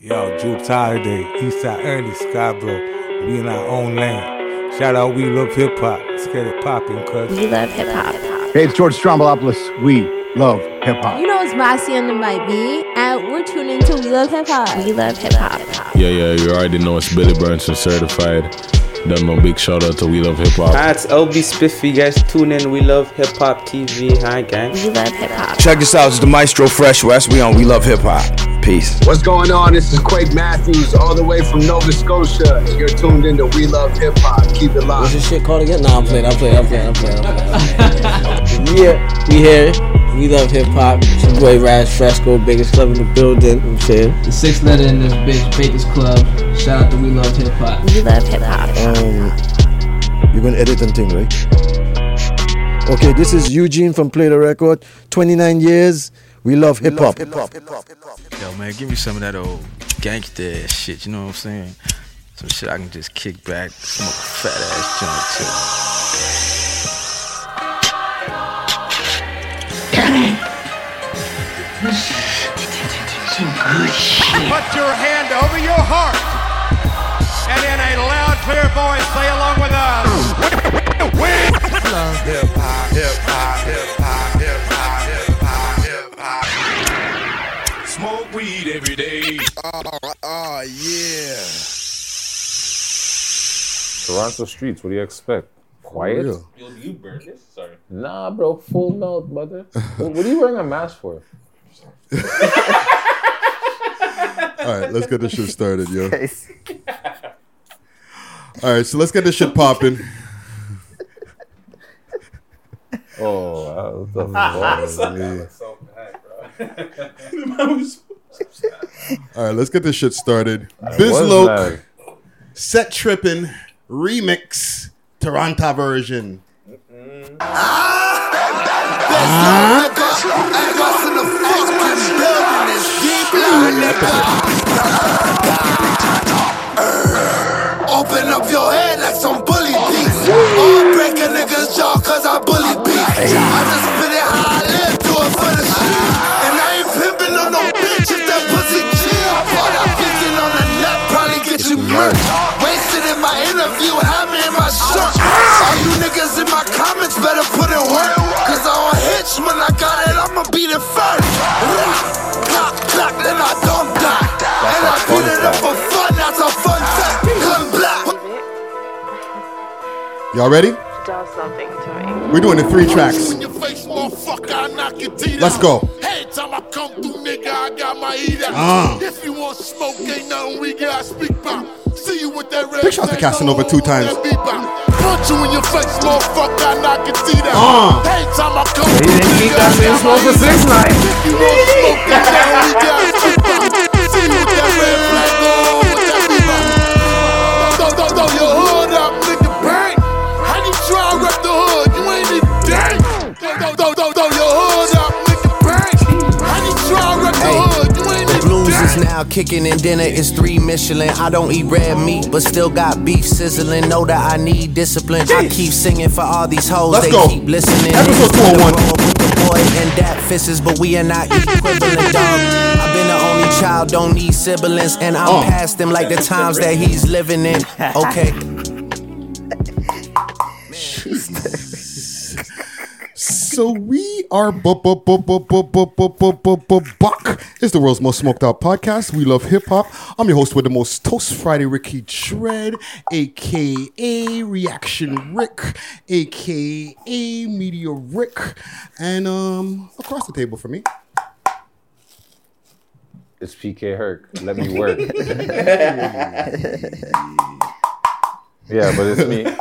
Yo, Juke Holiday, Eastside Ernie, Scarborough. We in our own lane. Shout out We Love Hip Hop. Let's get it poppin', cuz. We love hip hop. Hey, it's George Stroumboulopoulos. We love hip hop. You know it's Mossy on the mic, B, and we're tuning to We Love Hip Hop. We love hip hop. Yeah, yeah, you already know it's Billy Burnson certified. Done no big shout out to We Love Hip Hop. Hi, it's LB Spiffy. You guys tune in. We love hip hop TV. Hi, gang. We love hip hop. Check this out. It's the Maestro Fresh Wes. We on We Love Hip Hop. Peace. What's going on? This is Quake Matthews, all the way from Nova Scotia. You're tuned into We Love Hip Hop. Keep it What's locked. this shit called again? Nah, I'm playing, I'm playing, I'm playing, I'm playing. I'm playing. yeah, we here. We love hip hop. It's your boy Raz Fresco, biggest club in the building. I'm saying. The sixth letter in this bitch, Baker's Club. Shout out to We Love Hip Hop. We love hip hop. Um, you're gonna edit and thing, right? Okay, this is Eugene from Play the Record. 29 years. We love hip hop. Yo, man, give me some of that old gangster ass shit, you know what I'm saying? Some shit I can just kick back, smoke a fat ass joint too. Put your hand over your heart and in a loud, clear voice say along with us. We love hip hop, hip hop, hip hop, Smoke weed every day. Oh, yeah. Toronto streets, what do you expect? Quiet? Yeah. Yo, you burn this? Sorry. Nah, bro, full mouth, brother. what, what are you wearing a mask for? All right, let's get this shit started, yo. All right, so let's get this shit popping. Oh, what the fuck? All right, let's get this shit started. What's Bizloke. Set tripping, Remix, Toronto version. Open up your head like some bully beats. Or break a nigga's jaw cause I bully beats. I just when I got it, I'ma beat it first. Clock, clock, then I don't die. And I beat it up for fun, that's a fun fact. Gun black. Y'all ready? Does something to me. We're doing the three tracks. In your face, motherfucker, I knock your teeth Let's go. Hey, time I come through, nigga, I got my heat out. Ah. If you want smoke, ain't nothing we got speak about. See you with that red. Big shout to Casanova two times. Punch you in your face, motherfucker, and I can see that. Uh. Hey, time I come. He didn't eat that same smoke for six nights. Now kicking and dinner is three Michelin. I don't eat red meat, but still got beef sizzling. Know that I need discipline. I keep singing for all these hoes. Let's they go. keep listening. Episode 201. roll with the boy and that fists, but we are not equivalent, dog. I've been the only child, don't need siblings, and I'm Uh. past them like the times that he's living in. Okay. So we are Buck. It's the world's most smoked out podcast. We love hip hop. I'm your host with the most toast Friday, Ricky Tread, aka Reaction Rick, aka Media Rick, and um across the table for me. It's PK Herc. Let me work. yeah, but it's me.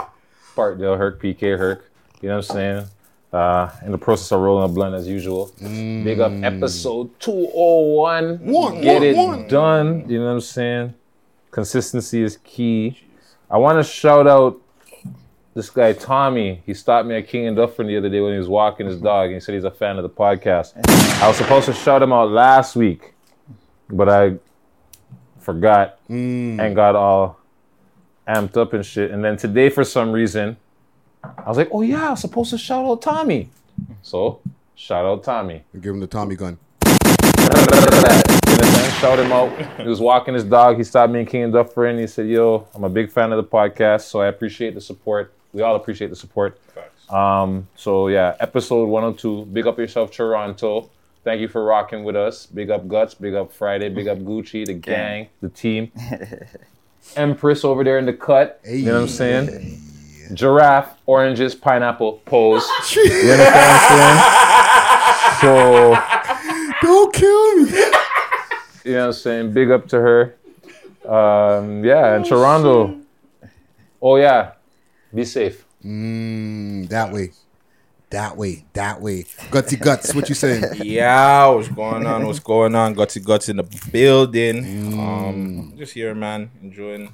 Part Del Herc, PK Herc. You know what I'm saying? Uh, in the process of rolling a blunt as usual. Big up episode 201. One, Get one, it one. done. You know what I'm saying? Consistency is key. I want to shout out this guy Tommy. He stopped me at King and Dufferin the other day when he was walking his dog, and he said he's a fan of the podcast. I was supposed to shout him out last week, but I forgot and got all amped up and shit. And then today, for some reason, I was like, "Oh yeah, I'm supposed to shout out Tommy." So shout out Tommy. Give him the Tommy gun. Shout him out. He was walking his dog. He stopped me and King and Dufferin. He said, "Yo, I'm a big fan of the podcast, so I appreciate the support. We all appreciate the support." Um, so yeah, episode 102. Big up yourself, Toronto. Thank you for rocking with us. Big up Guts. Big up Friday. Big up Gucci, the gang, the team. Empress over there in the cut. You know what I'm saying? Giraffe, oranges, pineapple, pose. you understand what I'm saying? So Don't kill me. you know what I'm saying? Big up to her. Um, yeah, and Toronto. Oh yeah, be safe. Mm, that way. That way. That way. Gutsy guts. What you saying? Yeah, what's going on? What's going on? Gutsy guts in the building. Um, just here, man, enjoying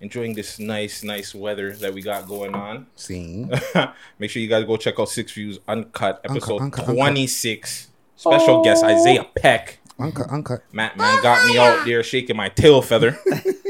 enjoying this nice, nice weather that we got going on. Seen. Make sure you guys go check out Six Views Uncut, episode Uncut, Uncut. 26. Special guest oh. Isaiah Peck. Uncut, uncut. Matt man got me out there shaking my tail feather.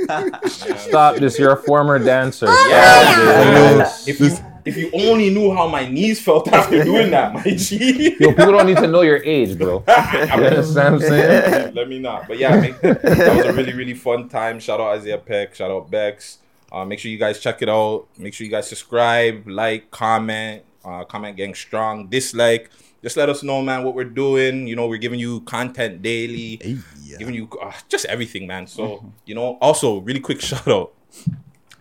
Stop this. You're a former dancer. Yeah. Stop If you if you only knew how my knees felt after doing that, my G. Yo, people don't need to know your age, bro. You understand what I'm saying? Let me not. But yeah, make, that was a really, really fun time. Shout out Isaiah Peck. Shout out Bex. Uh, make sure you guys check it out. Make sure you guys subscribe, like, comment, uh, comment gang strong, dislike. Just let us know, man, what we're doing. You know, we're giving you content daily, giving you uh, just everything, man. So, you know, also, really quick shout out.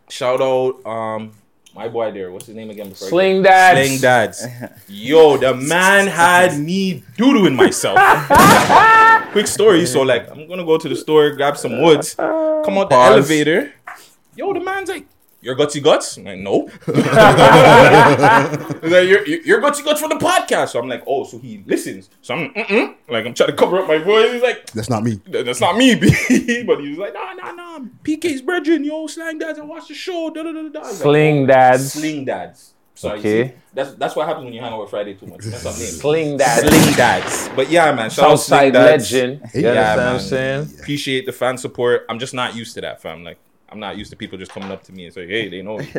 Shout out, um, my boy there. What's his name again? Before I? Sling Dads. Sling Dads. Yo, the man had me doo-dooing myself. quick story. So, like, I'm gonna go to the store, grab some woods, come out the Pause. elevator. Yo, the man's like, "Your gutsy guts?" I'm like, "No." He's like, "You're, you're you're gutsy guts for the podcast." So I'm like, "Oh, so he listens." So I'm Mm-mm. like, I'm trying to cover up my voice. He's like, That's not me. "That's not me, but he was like, "Nah, nah, nah, PK's brethren, yo, slang dads, and watch the show." Da, da, da, da. I was like, Sling "Oh, dads. sling dads. So Okay. see, that's that's what happens when you hang out with Friday too much. That's what I mean. Sling dads. Sling dads. But yeah, man. Shout out Sling Southside dads. legend. You Yeah, what man. I'm saying? Appreciate the fan support. I'm just not used to that, fam. Like I'm not used to people just coming up to me and say, "Hey, they know." me."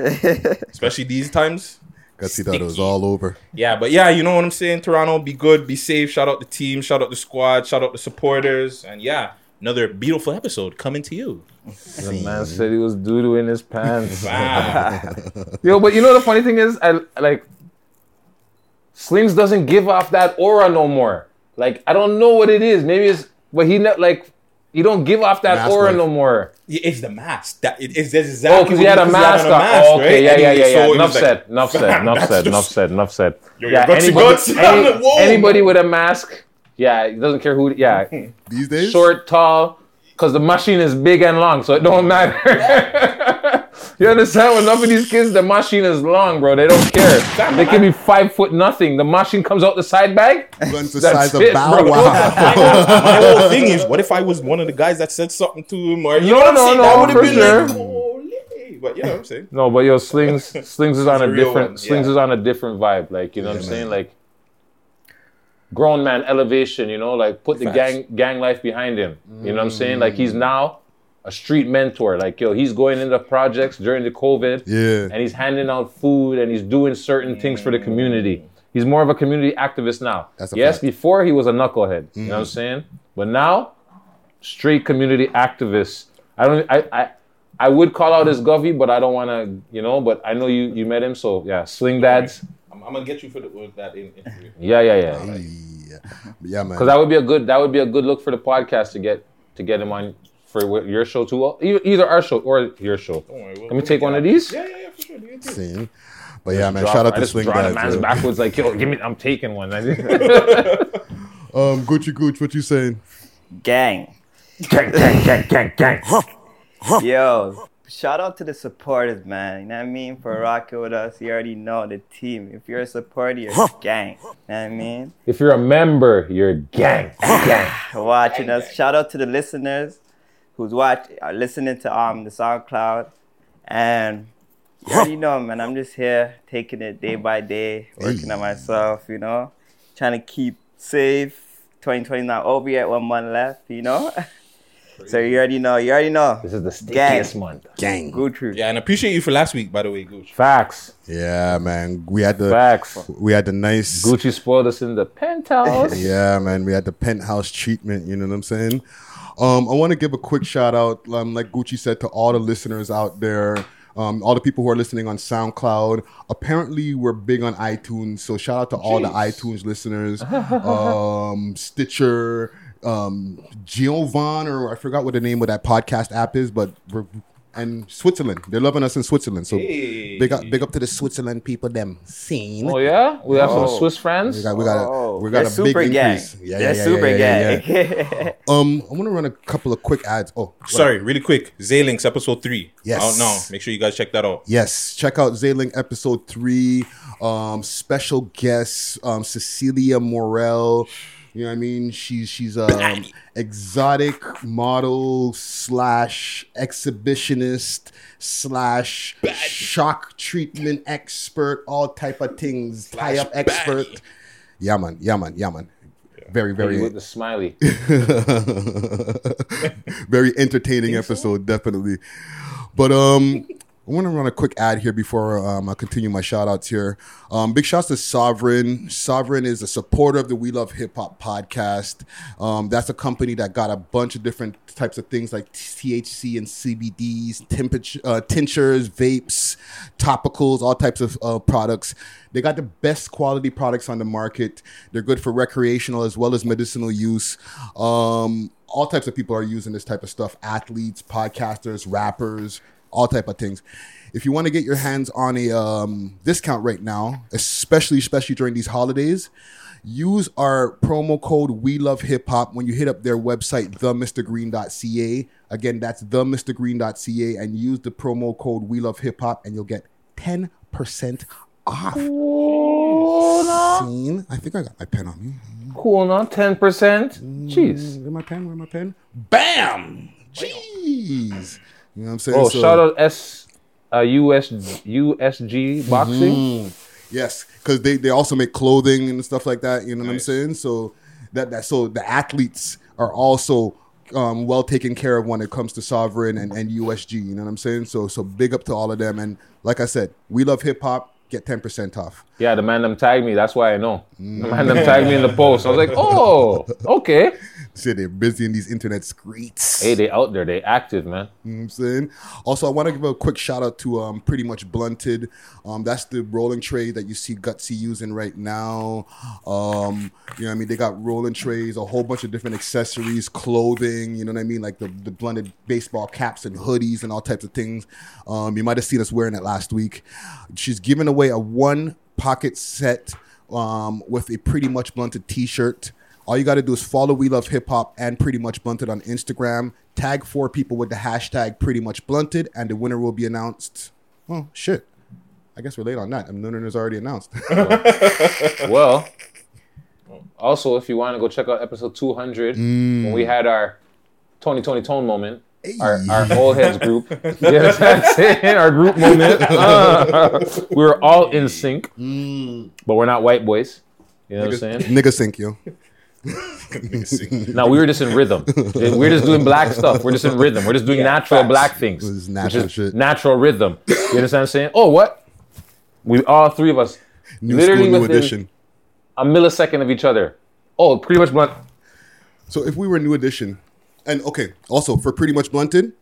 Especially these times. Gutsy thought it was all over. Yeah, but yeah, you know what I'm saying. Toronto, be good, be safe. Shout out the team, shout out the squad, shout out the supporters, and yeah, another beautiful episode coming to you. The man said he was doo doo in his pants. Yo, but you know the funny thing is, I like Slings doesn't give off that aura no more. Like I don't know what it is. Maybe it's but he ne- like he don't give off that Mask aura life. no more. It's the mask. That it is that's oh, exactly oh, because he what had a mask on on. Oh, okay, right? yeah, And yeah, yeah, so yeah. it was Enough said. Enough said. fam, Enough that's said. Enough said. Enough said. Yo, your yeah, gutsy anybody, guts. I'm whoa, anybody bro. with a mask, yeah, he doesn't care who. Yeah, These days? short, tall, because the machine is big and long, so it don't matter. you understand? With enough of these kids, the machine is long, bro. They don't care. They can be five foot nothing. The machine comes out the side bag. Runs the That's size of it, Bow bro. Wow. My whole thing is, what if I was one of the guys that said something to him, or you No, know what I'm no, saying? no, that would have for been sure. like, holy. But you know what I'm saying? No, but yo, Slings, Slings is on a a different, one, Slings yeah. is on a different vibe. Like you know what I'm Yeah, saying? Like grown man elevation. You know, like put the gang gang life behind him. You know what I'm saying? Like he's mm. now a street mentor. Like yo, he's going into projects during the COVID. Yeah. and he's handing out food and he's doing certain things for the community. He's more of a community activist now. That's a yes, fact. before he was a knucklehead. You know what I'm mm-hmm. saying? But now, straight community activist. I don't. I. I I would call out his Govy, but I don't want to, you know. But I know you you met him, so yeah. Sling dads, I'm, I'm gonna get you for the, with that in, interview. yeah, yeah, yeah. Yeah. Yeah, man. Because that would be a good that would be a good look for the podcast to get to get him on for your show too. Either, either our show or your show. Don't worry, we'll- Let me we'll take one out. of these. Yeah, yeah, yeah, for sure. Do your But yeah, man. Drop- Shout out I to just Swing draw the man's backwards like, yo, give me. I'm taking one. Um, Gucci Gooch, what you saying? Gang. gang, gang, gang, gang, gang. Yo, shout out to the supporters, man. You know what I mean? For rocking with us, you already know the team. If you're a supporter, you're a gang. You know what I mean? If you're a member, you're gang, gang. Watching us. Shout out to the listeners who's watching, listening to um the SoundCloud. And you already know, man. I'm just here taking it day by day, working on myself, you know, trying to keep safe. 2020 not over yet, one month left, you know. so you already know, you already know. This is the Gang. stickiest month. Gang. Good truth. Yeah, and appreciate you for last week, by the way, Gooch. Facts. Yeah, man. We had the Facts. we had the nice Gucci spoiled us in the penthouse. Yeah, man. We had the penthouse treatment, you know what I'm saying? Um, I want to give a quick shout out, um, like Gucci said, to all the listeners out there. Um, all the people who are listening on SoundCloud. Apparently, we're big on iTunes, so shout out to all the iTunes listeners. um, Stitcher, um, Giovann, or I forgot what the name of that podcast app is, but we're and Switzerland. They're loving us in Switzerland. So big up, big up to the Switzerland people. Them scene. Oh yeah, we have Oh. some Swiss friends. We got, we got, Oh, a, we got they're a big super gang. increase. Yeah, They're yeah, yeah, super yeah, yeah, gang. yeah. um, I want to run a couple of quick ads. Oh, Sorry, really quick. Zaylinks episode three. Yes. Out now. Make sure you guys check that out. Yes, check out Zayling episode three. Um, special guest um, Cecilia Morel. You know what I mean? She's she's um exotic model slash exhibitionist slash shock treatment expert, all type of things. Tie up expert. Yeah man, yeah man, yeah man. Very very with the smiley. very entertaining episode, definitely. But um, I want to run a quick ad here before um, I continue my shout outs here. Um, big shouts to Sovereign. Sovereign is a supporter of the We Love Hip Hop podcast. Um, that's a company that got a bunch of different types of things like THC and CBDs, temperature, uh, tinctures, vapes, topicals, all types of uh, products. They got the best quality products on the market. They're good for recreational as well as medicinal use. Um, all types of people are using this type of stuff athletes podcasters rappers all type of things if you want to get your hands on a um, discount right now especially especially during these holidays use our promo code we love hip hop when you hit up their website themrgreen.ca again that's themrgreen.ca and use the promo code we love hip hop and you'll get 10% off Scene. i think i got my pen on me Cool, not ten percent. Jeez. Where my pen? Where my pen? Bam! Jeez. You know what I'm saying? Oh, So- shout out S uh, US USG boxing. Mhm. Yes, because they, they also make clothing and stuff like that. You know what I'm saying? So that that so the athletes are also um, well taken care of when it comes to Sovereign and, and USG. You know what I'm saying? So so big up to all of them. And like I said, we love hip hop. Get ten percent off. Yeah, the man them tagged me. That's why I know. The man them tagged me in the post. I was like, oh, okay. See, they're busy in these internet streets. Hey, they out there. They active, man. You know what I'm saying? Also, I want to give a quick shout out to um, Pretty Much Blunted. Um, that's the rolling tray that you see Gutsy using right now. Um, you know what I mean? They got rolling trays, a whole bunch of different accessories, clothing, you know what I mean? Like the, the blended baseball caps and hoodies and all types of things. Um, you might have seen us wearing it last week. She's giving away a one pocket set um, with a Pretty Much Blunted t shirt. All you got to do is follow We Love Hip Hop and Pretty Much Blunted on Instagram. Tag four people with the hashtag Pretty Much Blunted, and the winner will be announced. Oh shit! I guess we're late on that. I mean, the winner is already announced. well, also, if you want to go check out episode 200, when we had our Tony Tony Tone moment, our, our old heads group, you know what Our group moment. Uh, we were all in sync, but we're not white boys. You know what I'm saying? Nigga sync, yo. No, we were just in rhythm. We're just doing black stuff. We're just in rhythm. We're just doing natural black things. This is which natural shit. Natural rhythm. You understand what I'm saying? Oh, what? We all three of us New literally school, new within edition. a millisecond of each other. Oh, pretty much blunt. So if we were new edition, and okay, also for pretty much blunted,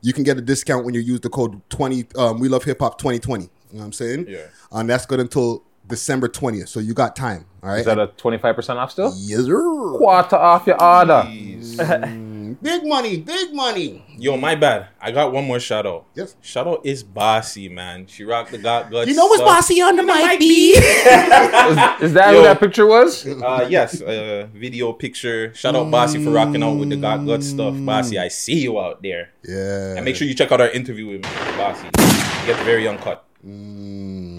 you can get a discount when you use the code twenty. Um, we love hip hop twenty twenty. You know what I'm saying? Yeah. And that's good until December twentieth. So you got time. All right. Is that a 25% off still? Yes, sir. Quarter off your order. big money, big money. Yo, my bad. I got one more shout out. Yes. Shout out is Bossy, man. She rocked the got guts. You know what's stuff. bossy on the mic, B? Is, is that who Yo. that picture was? Uh, yes, uh, video picture. Shout out Bossy for rocking out with the got gut stuff. Bossy, I see you out there. Yeah. And make sure you check out our interview with Bossy. Get the very uncut. Mm,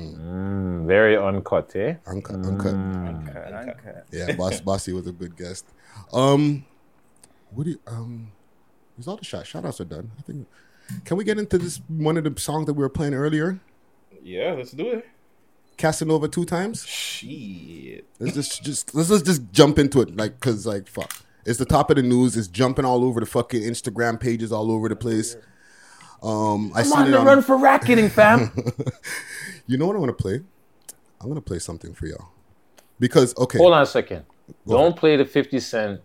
very uncut, eh? Uncut, uncut. Uncut. Yeah, Boss, Bossy was a good guest. Um, what do you, um, is all the shout shout outs are done? I think. Can we get into this one of the songs that we were playing earlier? Yeah, let's do it. Casanova two times. Shit. Let's just just let's, let's just jump into it, like, cause like fuck, it's the top of the news. It's jumping all over the fucking Instagram pages, all over the place. Um, I I'm seen on it the on- run for racketing, fam. You know what I want to play? I'm gonna play something for y'all because okay, Hold on a second. Don't play the 50 Cent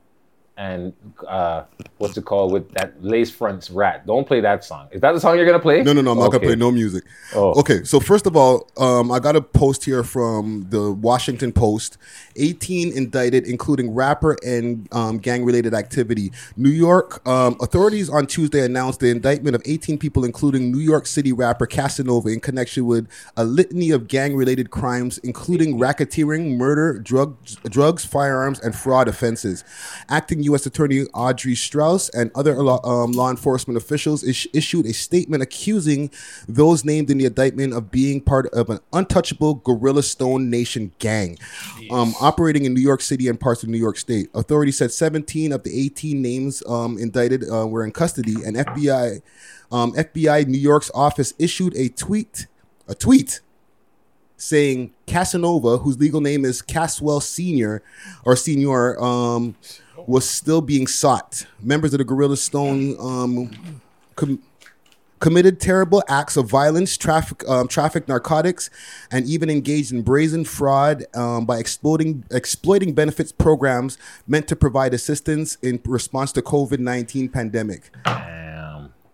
and uh, what's it called with that lace fronts rat. Don't play that song. Is that the song you're gonna play? No, no, no. I'm not Okay. gonna play no music. Oh. Okay, so first of all, um, I got a post here from the Washington Post. 18 indicted, including rapper and um, gang-related activity. New York um, authorities on Tuesday announced the indictment of 18 people, including New York City rapper Casanova, in connection with a litany of gang-related crimes, including racketeering, murder, drugs, drugs, firearms, and fraud offenses. Acting U.S. Attorney Audrey Strauss and other um, law enforcement officials is- issued a statement accusing those named in the indictment of being part of an untouchable Gorilla Stone Nation gang um, operating in New York City and parts of New York State. Authorities said 17 of the 18 names um, indicted uh, were in custody, and FBI um, FBI New York's office issued a tweet a tweet saying Casanova, whose legal name is Caswell Senior or Senior, um, was still being sought. Members of the Gorilla Stone um, com- committed terrible acts of violence, traffic, um, traffic narcotics, and even engaged in brazen fraud um, by exploiting exploiting benefits programs meant to provide assistance in response to COVID nineteen pandemic.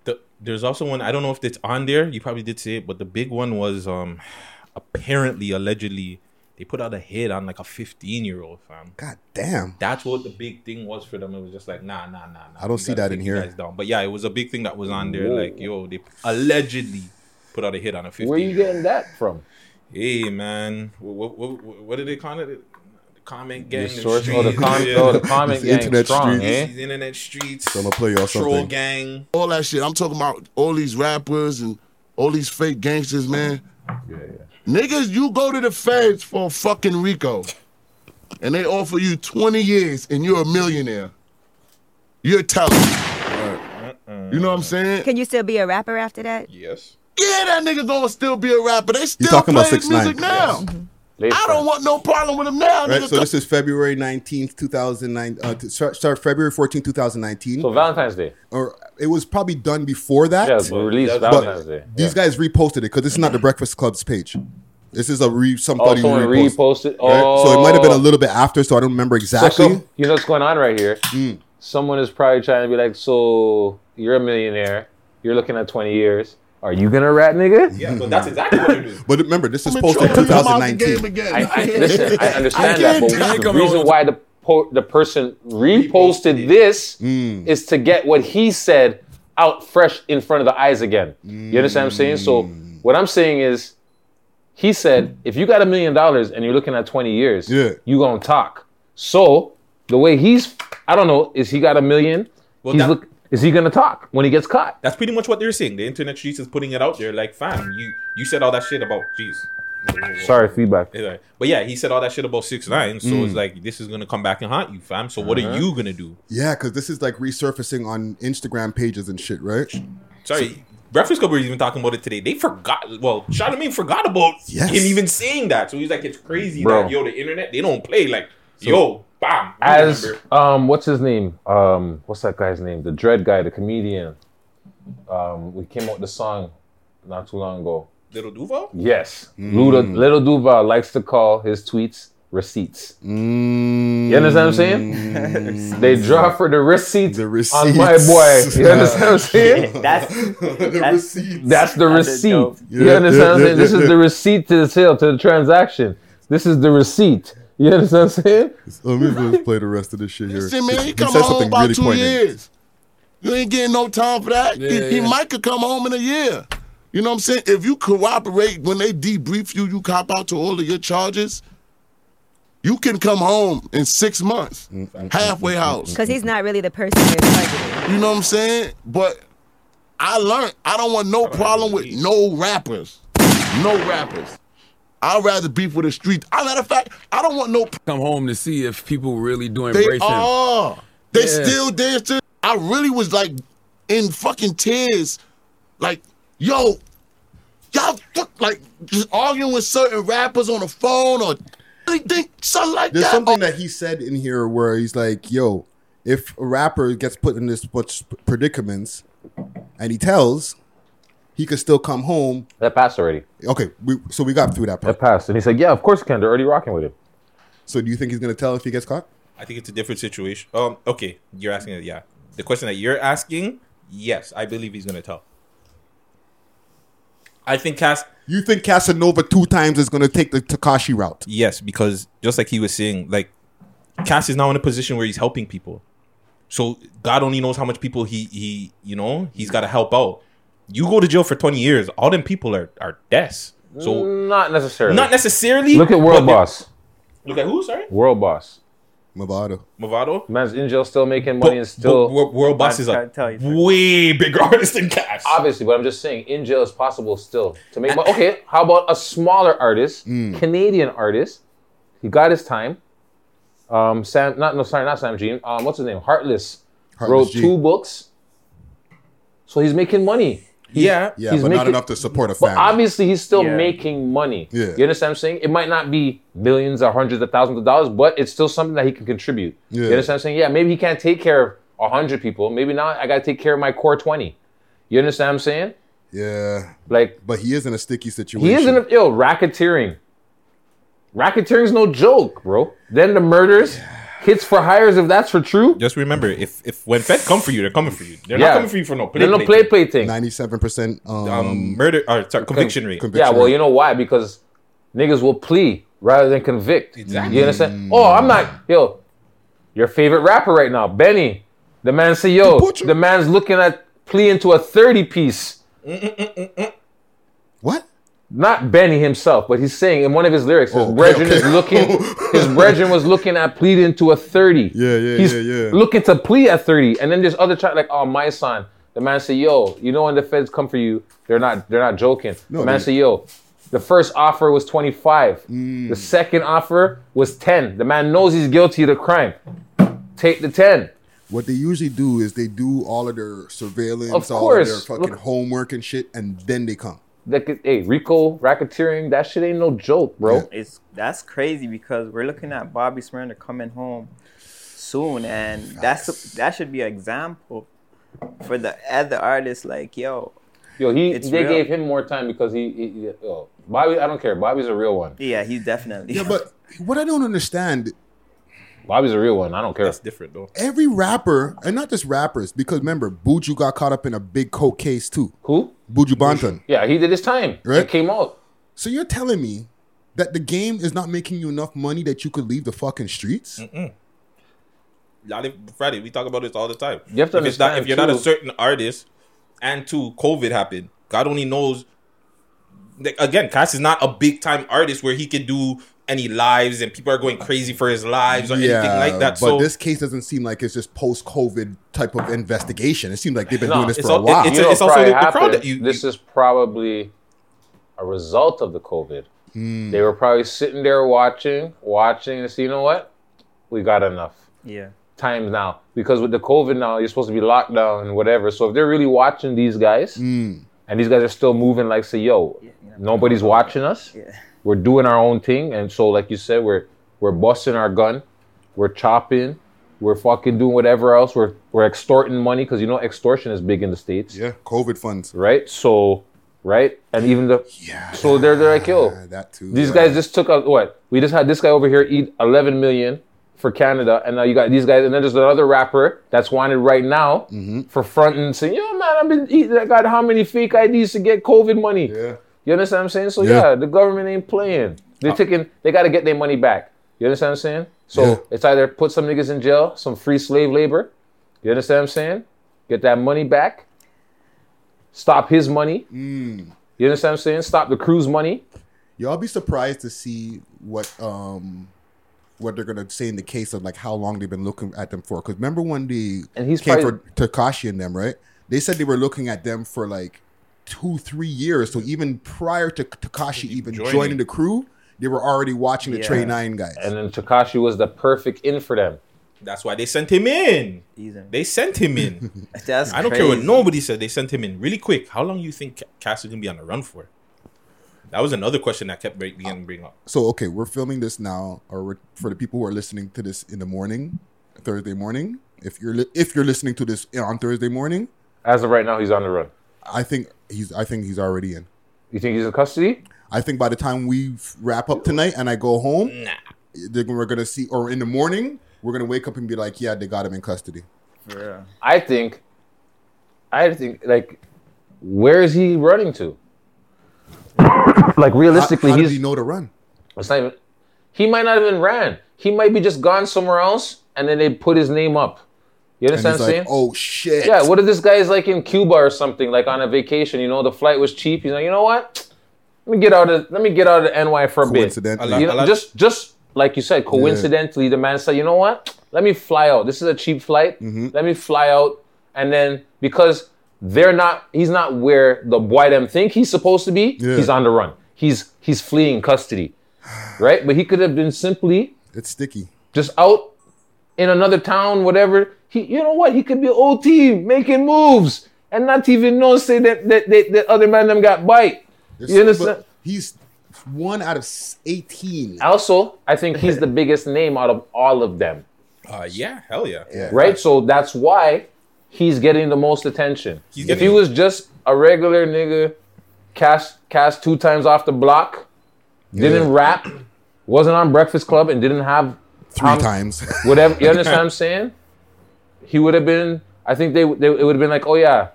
The, there's also one I don't know if it's on there. You probably did see it, but the big one was um apparently allegedly they put out a hit on like a 15 year old fam. God damn. That's what the big thing was for them. It was just like nah nah nah nah. I don't we see that in here. Down. But yeah, it was a big thing that was on there. Whoa. Like yo, they allegedly put out a hit on a 15. Where you getting that from? Hey man, what what, what, what did they call it? The comment gang. The the source- oh, the streets, com- yeah. oh, the comment It's the gang internet strong, streets. eh? These internet streets. So I'm gonna play y'all Troll something. gang. all that shit. I'm talking about all these rappers and all these fake gangsters, man. Niggas, you go to the feds for fucking Rico, and they offer you 20 years, and you're a millionaire. You're telling. You know what I'm saying? Can you still be a rapper after that? Yes. Yeah, that nigga gonna still be a rapper. They still talking about play 6ix9ine. music now. Mm-hmm. I don't want no problem with him now. Right, nigga. so this is February 19th, 2009. Uh, start, start February 14th, 2019. So Valentine's Day. Or it was probably done before that. Yeah, but released But Valentine's Day. These guys reposted it because this is not the Breakfast Club's page. This is a re somebody Oh, someone reposted. reposted? Right? So it might have been a Oh. little bit after, so I don't remember So- exactly. So, you know what's going on right here? Mm. Someone is probably trying to be like, so you're a millionaire. You're looking at 20 years. Are you gonna rat, nigga? Yeah, but that's exactly what it is. But remember, this is posted trying in to come out the game 2019. again. I, I, listen, I understand that, but the reason why the po- the person reposted this mm. is to get what he said out fresh in front of the eyes again. You understand what I'm saying? So mm. what I'm saying is, he said, if you got a million dollars and you're looking at 20 years, Yeah. you gonna talk. So the way he's, I don't know, is he got a million? Well, He's that- look, is he gonna talk when he gets caught? That's pretty much what they're saying. The internet streets is putting it out there. Like, fam, you you said all that shit about. Jeez. Sorry, feedback. But yeah, he said all that shit about six nine. So Mm. it's like this is gonna come back and haunt you, fam. So what Uh-huh. are you gonna do? Yeah, because this is like resurfacing on Instagram pages and shit, right? Sorry, Breakfast Club were even talking about it today. They forgot. Well, Charlamagne forgot about Yes. him even saying that. So he's like, it's crazy Bro. that yo, the internet they don't play like yo, bam. As um, what's his name? Um, what's that guy's name? The Dread guy, the comedian. Um, we came out with the song not too long ago. Lil Duval. Yes, Mm. Luda, Lil Duval likes to call his tweets receipts. Mm. You understand what I'm saying? they draw for the receipts, The on my boy. You understand what I'm saying? That's the that's- receipts. That's the That's receipt. dope. You understand yeah, what I'm saying? yeah, This yeah, is the receipt to the sale, to the transaction. This is the receipt. You understand what I'm saying? Let me just play the rest of this shit here. Listen, man, he come said home something about really two poignant. years. You ain't getting no time for that. Yeah, he, he might could come home in a year. You know what I'm saying? If you cooperate when they debrief you, you cop out to all of your charges. You can come home in six months, halfway house. Because he's not really the person you're targeting. You know what I'm saying? But I learned I don't want no problem with no rappers. No rappers. I'd rather beef with the street. I matter of fact, I don't want no Come home to see if people really do They embrace him. are. They Yeah. still dancing. I really was like in fucking tears. Like, yo, y'all fuck, like just arguing with certain rappers on the phone or anything, something like There's that. There's something oh. that he said in here where he's like, "Yo, if a rapper gets put in this much predicaments, and he tells, he could still come home." That passed already. Okay, we, so we got through that part. That passed. And he said, yeah, of course he can. They're already rocking with him. So do you think he's gonna tell if he gets caught? I think it's a different situation. Um, okay, you're asking it. Yeah, the question that you're asking, yes, I believe he's gonna tell. I think Cass. You think Casanova two times is gonna take the Tekashi route? Yes, because just like he was saying, like Cass is now in a position where he's helping people. So God only knows how much people he he you know he's got to help out. You go to jail for twenty years, all them people are are deaths. So not necessarily. not necessarily. Look at World Boss. Look at who? Sorry, World Boss. Movado. Movado. Man's in jail still making But- money and still. but Wor- World Boss is a way bigger artist than Cass. Obviously, but I'm just saying, in jail is possible still to make money. Okay, how about a smaller artist, Mm. Canadian artist? He got his time. Um, Sam, not no, sorry, not Sam Jean. Um, what's his name? Heartless. Heartless wrote G. two books, so he's making money. He's- Yeah. Yeah, he's but not enough to support a But family. obviously, he's still Yeah. making money. Yeah. You understand what I'm saying? It might not be millions or hundreds of thousands of dollars, but it's still something that he can contribute. Yeah. You understand what I'm saying? Yeah, maybe he can't take care of a hundred people. Maybe now I got to take care of my core twenty. You understand what I'm saying? Yeah, Like but he is in a sticky situation. he is in a yo racketeering. Racketeering's no joke, bro. Then the murders, hits for hires if that's for true. Just remember, if if when Fed come for you, they're coming for you. They're Yeah. not coming for you for no play. There's no play play thing. Ninety-seven percent um, Um, murder or sorry, conviction rate. Yeah, well, you know why? Because niggas will plea rather than convict. Exactly. You understand? Oh, I'm not yo. Your favorite rapper right now, Benny. The man say, yo, the man's looking at pleading to a 30 piece. What? Not Benny himself, but he's saying in one of his lyrics, his Oh, okay, brethren okay. is looking, his brethren was looking at pleading to a 30. Yeah, yeah, he's yeah, yeah. looking to plead at 30. And then there's other track like, oh, my son. The man say, yo, you know when the feds come for you, they're not they're not joking. No, the man say, yo, the first offer was 25. Mm. The second offer was 10. The man knows he's guilty of the crime. Take the 10. What they usually do is they do all of their surveillance, Of all of their fucking Look- homework and shit, and then they come. That could, hey, Rico racketeering, that shit ain't no joke, bro. It's that's crazy because we're looking at Bobby Shmurda coming home soon, and that's that should be an example for the other artists. Like, yo, Yo, he It's they real. gave him more time because he, he, he- yo, Bobby. I don't care. Bobby's a real one. yeah, he's definitely. Yeah, but what I don't understand, Bobby's a real one. I don't care. That's different though. every rapper, and not just rappers, because remember, Buju got caught up in a big coke case too. Who? Buju Banton. Yeah, he did his time. Right? It came out. So you're telling me that the game is not making you enough money that you could leave the fucking streets? Mm-mm. Lot of- Friday, we talk about this all the time. You have to if, it's not, if you're not a certain artist, and two, COVID happened. God only knows. Like, again, Cass is not a big time artist where he could do any lives and people are going crazy for his lives or anything like that. But So this case doesn't seem like it's just post COVID type of investigation. It seems like they've been No, doing this it's for a all- while. it's You a- know it's also the- the crowd that you- This is probably a result of the COVID. Hmm. They were probably sitting there watching, watching, and see, you know what? We got enough. yeah. times now because with the COVID now you're supposed to be locked down and whatever. So if they're really watching these guys Hmm. and these guys are still moving, like say, yo, nobody's watching us. We're doing our own thing, and so like you said, we're we're busting our gun, we're chopping, we're fucking doing whatever else. We're we're extorting money because you know extortion is big in the states. Yeah, COVID funds. Right. So. Right, and even the yeah, so they're they're like yo, that too. these yeah. guys just took a what? We just had this guy over here eat 11 million for Canada, and now you got these guys, and then there's another rapper that's wanted right now Mm-hmm. for fronting and saying, "Yo, man, I've been eating. I got how many fake IDs to get COVID money?" Yeah. You understand what I'm saying? So Yeah. yeah, the government ain't playing. They're taking. They got to get their money back. You understand what I'm saying? So Yeah. it's either put some niggas in jail, some free slave labor. You understand what I'm saying? Get that money back. Stop his money. Mm. You understand what I'm saying? Stop the crew's money. Y'all be surprised to see what um what they're gonna say in the case of like how long they've been looking at them for. Because remember when the And he's came probably- for Tekashi and them, right? They said they were looking at them for like two, three years. So even prior to Tekashi even joining. joining. the crew, they were already watching the Yeah. Trey Nine guys. And then Tekashi was the perfect in for them. that's why they sent him in. Easy. They sent him in. That's I don't care what nobody said. They sent him in really quick. How long do you think Ca- Cass is gonna be on the run for? That was another question that kept bring- beginning to bring up. So okay, we're filming this now, or for the people who are listening to this in the morning, Thursday morning. If you're li- if you're listening to this on Thursday morning, As of right now, he's on the run. I think he's I think he's already in. You think he's in custody? I think by the time we wrap up tonight and I go home, they're, we're gonna see, or in the morning, we're gonna wake up and be like, yeah, they got him in custody. Yeah. I think, I think, like, where is he running to? like realistically, how, how he's does he know to run? It's not even. He might not even ran. He might be just gone somewhere else, and then they put his name up. You And understand he's what I'm like, saying? oh shit. Yeah. What if this guy is like in Cuba or something, like on a vacation? You know, the flight was cheap. He's like, you know what? Let me get out of let me get out of NY for a bit. Coincidentally. You know, A just just like you said, coincidentally, the man said, you know what? Let me fly out. This is a cheap flight. Mm-hmm. Let me fly out, and then because they're not, he's not where the boy them think he's supposed to be. Yeah. He's on the run. He's he's fleeing custody, right? But he could have been simply It's sticky. just out in another town, whatever. He, you know what? He could be OT making moves and not even know say that that, that, that other man them got bite. You understand? He's one out of 18. Also, I think he's the biggest name out of all of them, Uh, yeah, hell yeah. right? So that's why he's getting the most attention. He's if he was just a regular nigga, cast cast two times off the block, didn't Yeah. rap, wasn't on Breakfast Club, and didn't have Three how- times. whatever. You understand what I'm saying? He would have been. I think they, they it would have been like, oh yeah,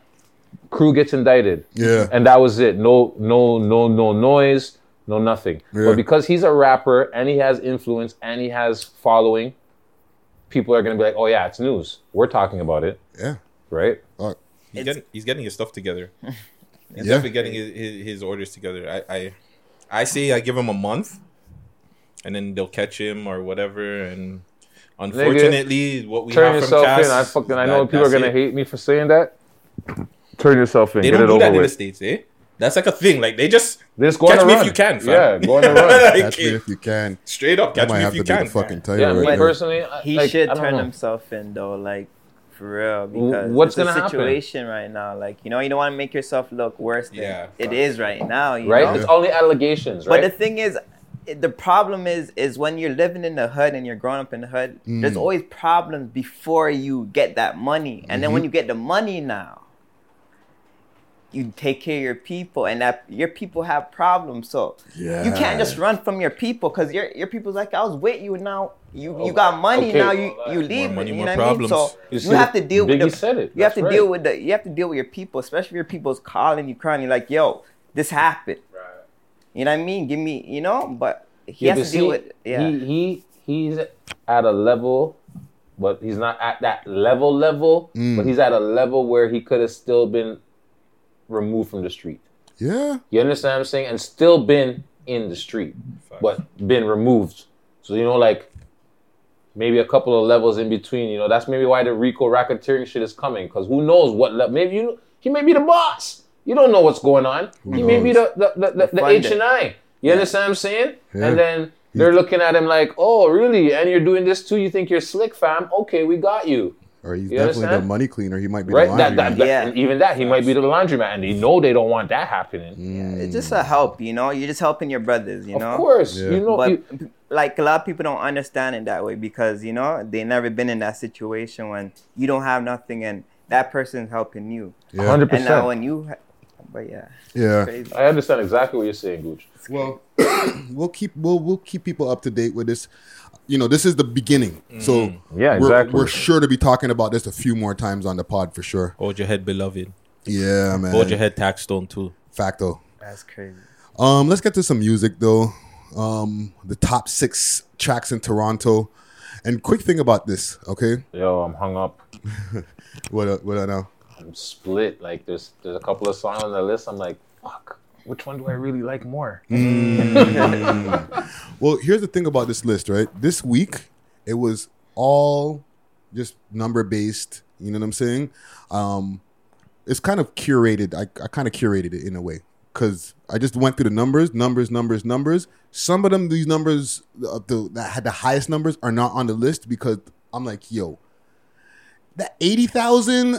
crew gets indicted. Yeah. and that was it. No, no, no, no noise, no nothing. Yeah. But because he's a rapper and he has influence and he has following, people are gonna be like, oh yeah, it's news. We're talking about it. Yeah. Right. He's getting he's getting his stuff together. He's Yeah. definitely getting his, his, his orders together. I, I I say I give him a month, and then they'll catch him or whatever. And unfortunately, what we Turn have from yourself Cass, in. I fucking. I know that- people are gonna it. hate me for saying that. Turn yourself in. They don't it do over that in the states, eh? That's like a thing. Like they just Just go on catch a me run. if you can, fam. Yeah, go on a run. Like, Catch me if you can. Straight up, That catch me if you can. the fucking fam. title Yeah, right me personally, I- He like, should turn know. himself in though, like for real, because what's it's a gonna happen? situation right now. Like you know, you don't want to make yourself look worse than Yeah, it is right now. You Right. know? It's only allegations. But the thing is, it- the problem is, is when you're living in the hood and you're growing up in the hood. There's Mm. always problems before you get that money, and then when Mhm. you get the money now, you take care of your people, and that your people have problems. So you can't just run from your people because your your people's like, I was with you, and now you you got money, okay. now you you leave. money, you more know what I mean? So problems. You you, have to deal with the, said it. you have That's to deal with the you have to deal with your people, especially if your people's calling you, crying. You're like, yo, this happened. You know what I mean? Give me, you know, but he Yeah, has but to deal see, with yeah. He, he he's at a level, but he's not at that level level. Mm. But he's at a level where he could have still been removed from the street. Yeah. You understand what I'm saying? And still been in the street, but been removed. So you know, like maybe a couple of levels in between. You know, that's maybe why the Rico racketeering shit is coming. Because who knows what level? Maybe you he may be the boss. You don't know what's going on. Who he may be the the, the, the, The H and I. You understand what I'm saying? Yeah. And then they're looking at him like, "Oh, really? And you're doing this too? You think you're slick, fam? Okay, we got you." Or he's You definitely the money cleaner. He might be Right? the That, that, that- Yeah. even that, he might be the laundromat, and they know they don't want that happening. Hmm. Yeah, It's just a help, you know. You're just helping your brothers, you know. Of course, Yeah. you know. But you- like a lot of people don't understand it that way because you know they never been in that situation when you don't have nothing and that person's helping you. Yeah. Hundred And now when you, ha- but yeah, Yeah. I understand exactly what you're saying, Gooch. Well, we'll keep we'll we'll keep people up to date with this. You know, this is the beginning, so Mm-hmm. Yeah, we're, exactly. we're sure to be talking about this a few more times on the pod for sure. Hold your head, beloved. Yeah, man. Hold your head, Taxstone too. Facto. That's crazy. Um, let's get to some music though. Um, the top six tracks in Toronto. And quick thing about this, okay? Yo, I'm hung up. What what I know? I'm split. Like there's there's a couple of songs on the list. I'm like, fuck. Which one do I really like more? Mm. well, here's the thing about this list, right? This week it was all just number based. You know what I'm saying? Um, it's kind of curated. I, I kind of curated it in a way because I just went through the numbers, numbers, numbers, numbers. Some of them, these numbers uh, the, that had the highest numbers, are not on the list because I'm like, yo, that eighty thousand.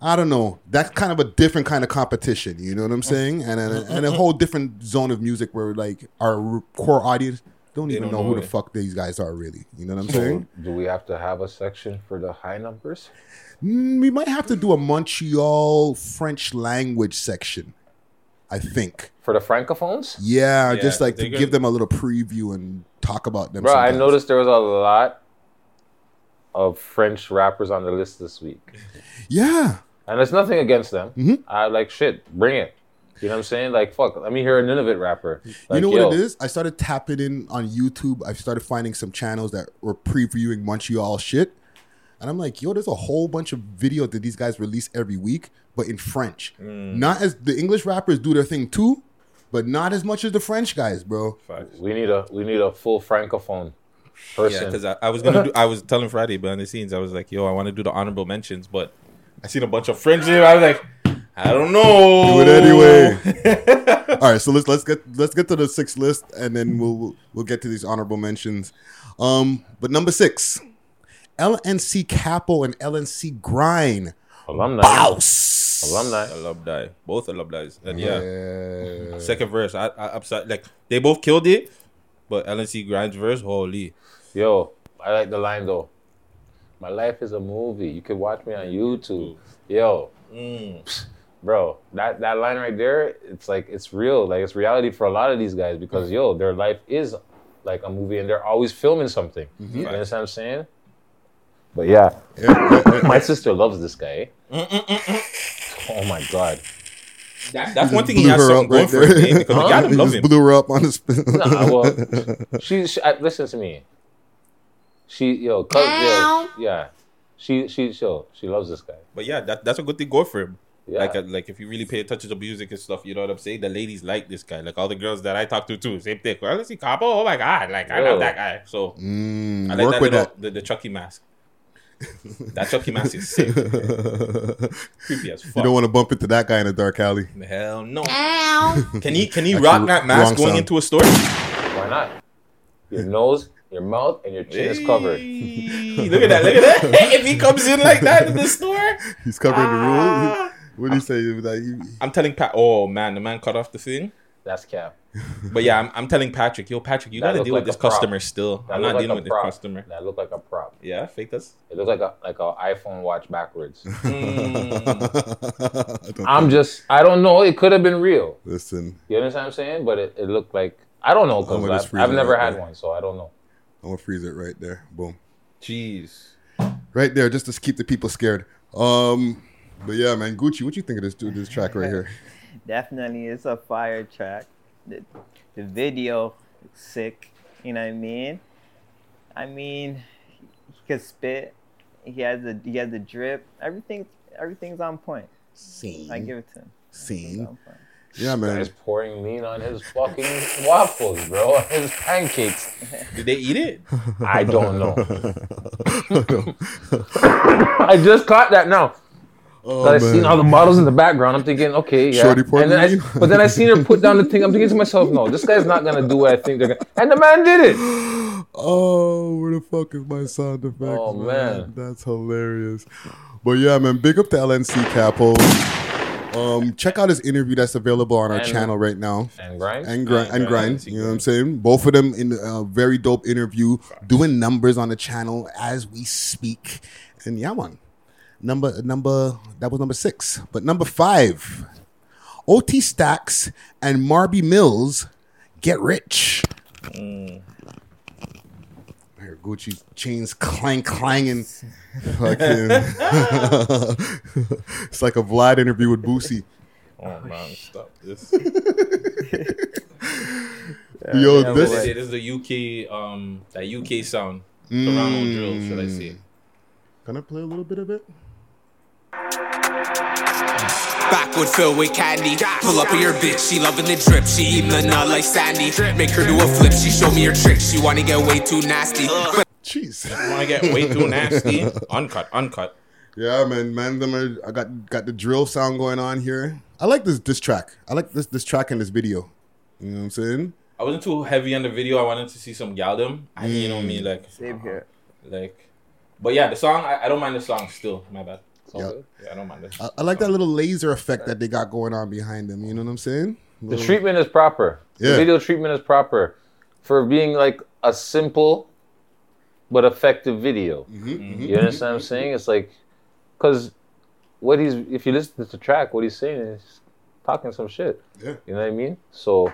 I don't know. That's kind of a different kind of competition. You know what I'm saying? And and, and a whole different zone of music where like our core audience don't They even don't know, know who the fuck these guys are really. You know what I'm So, saying? do we have to have a section for the high numbers? Mm, we might have to do a Montreal French language section. I think. For the francophones? Yeah, Yeah, just like to give them a little preview and talk about them. Bro, I noticed there was a lot of French rappers on the list this week. Yeah. And there's nothing against them. Mm-hmm. I like shit. Bring it. You know what I'm saying? Like fuck. Let me hear a Nunavut rapper. Like, you know yo, what it is? I started tapping in on YouTube. I started finding some channels that were previewing Montreal shit. And I'm like, yo, there's a whole bunch of videos that these guys release every week, but in French. Mm. Not as the English rappers do their thing too, but not as much as the French guys, bro. We need a we need a full francophone person. Yeah, because I, I was gonna do. I was telling Friday behind the scenes. I was like, "Yo, I want to do the honorable mentions," but I seen a bunch of French. here. I was like, "I don't know." Do it anyway. All right, so let's let's get let's get to the sixth list, and then we'll we'll, we'll get to these honorable mentions. Um, but number six, LNC Capo and LNC Grind. Alumni. Bouse. Alumni. Alumni. Both alumni. And yeah. Second verse. I, I upset like they both killed it, but LNC Grind's verse, holy. Yo, I like the line though. My life is a movie. You can watch me on YouTube. Yo, Mm. bro, that that line right there, it's like it's real. Like it's reality for a lot of these guys because yo, their life is like a movie and they're always filming something. Mm-hmm. You understand what I'm saying? But yeah, my sister loves this guy. Oh my god. That, that's one thing he blew has her something up going right for him, there. because the gal He love him. blew her up on the spin. Nah, well, she, she I, listen to me. She yo, cuz, yo, yeah. She she yo, she loves this guy. But yeah, that, that's a good thing going for him. Yeah. Like, uh, like if you really pay attention to music and stuff, you know what I'm saying. The ladies like this guy. Like all the girls that I talk to too, same thing. Well, let's see Capo. Oh my god, like I love that guy. So Mm, I like work that with little, that. The, the Chucky mask. that Chucky mask is sick. Creepy as fuck. You don't want to bump into that guy in a dark alley. Hell no. Can he can he rock that mask going sound. into a store? Why not? Your nose, your mouth, and your chin is covered. Look at that! Look at that! if he comes in like that in the store, He's covering the Ah. rule. What do you say? Like, you- I'm telling Pat. Oh man, the man cut off the thing. That's cap. But yeah, I'm, I'm telling Patrick, yo, Patrick, you That gotta deal like with this prop. customer still. That I'm not like dealing a with this customer. That looked like a prop. Yeah, fake this. It looks like a like a iPhone watch backwards. mm. I'm just I don't know. It could have been real. Listen, You understand what I'm saying? But it, it looked like I don't know I'm gonna because just I've, I've never had one, so I don't know. I'm gonna freeze it right there. Boom. Jeez. Right there, just to keep the people scared. Um, but yeah, man, Gucci, what you think of this dude, this track right here? Definitely, it's a fire track. The, the video, sick. You know what I mean? I mean, he can spit. He has the he has the drip. Everything everything's on point. Scene. I give it to him. Scene. Yeah, man. guy's pouring lean on his fucking waffles, bro. His pancakes. Did they eat it? I don't know. I just caught that now. Oh, I seen all the bottles in the background. I'm thinking, okay, yeah. Shorty pouring and then I, but then I seen her put down the thing. I'm thinking to myself, no, this guy's not gonna do what I think they're gonna. And the man did it. Oh, where the fuck is my sound effects? Oh, man. that's hilarious. But yeah, man, big up to LNC Capo. Um, check out his interview that's available on our And- channel right now. And grind. And grind, and And grind, grind. You know what I'm saying? Both of them in a very dope interview, doing numbers on the channel as we speak. And yeah, man. Number number that was number six, but number five, OT Stacks and Marby Mills get rich. Mm. Here, Gucci chains clang clanging. Fucking. it's like a Vlad interview with Boosie. Oh man, stop this. Yo, Yeah, this- what they say, this is the UK um that UK sound. Toronto drill, should I say? Can I play a little bit of it? Backwood filled with candy. Pull up with your bitch, she loving the drip. She eating the nut like Sandy. Make her do a flip, she show me her tricks. She wanna get way too nasty. Jeez. Want to get way too nasty? Uncut, uncut. Yeah, man, man, them are, I got got the drill sound going on here. I like this this track. I like this this track in this video. You know what I'm saying? I wasn't too heavy on the video. I wanted to see some galdem. I you know Mm. me like Same here. like, but yeah, the song I, I don't mind the song still. My bad. Yeah. Yeah, I don't mind this. I, I like that little laser effect that they got going on behind them. You know what I'm saying? The treatment is proper. Yeah. The video treatment is proper for being like a simple but effective video. Mm-hmm, You understand what I'm saying? It's like, because what he's, if you listen to the track, what he's saying is talking some shit. Yeah. You know what I mean? So,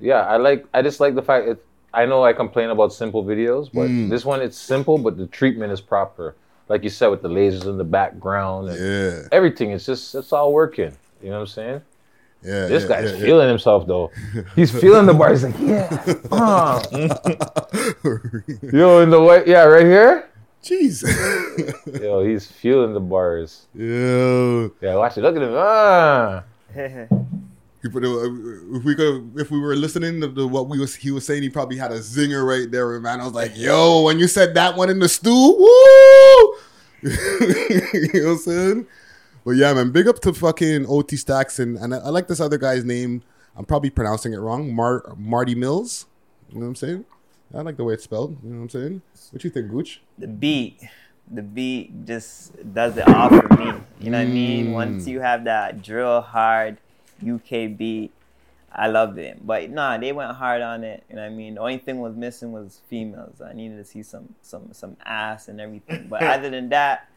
yeah, I like. I just like the fact it. I know I complain about simple videos, but Mm. this one it's simple, but the treatment is proper. Like you said, with the lasers in the background and Yeah. everything, it's just it's all working. You know what I'm saying? Yeah. This yeah, guy's yeah, yeah. feeling himself though. He's feeling the bar. He's like, yeah. uh. Yo, in the way, yeah, right here. Jeez. Yo, he's feeling the bars. Yo. Yeah, watch it. Look at him. Ah. If we could, if we were listening to the, what we was, he was saying, he probably had a zinger right there, man. I was like, "Yo, when you said that one in the stew, woo!" you know what I'm saying? But yeah, man, big up to fucking OT Stacks and and I, I like this other guy's name. I'm probably pronouncing it wrong. Mar- Marty Mills. You know what I'm saying? I like the way it's spelled. You know what I'm saying? What you think, Gooch? the beat the beat just does it all for me you know what i mean Mm. once you have that drill hard uk beat i loved it but nah they went hard on it you know what i mean the only thing was missing was females i needed to see some some some ass and everything but other than that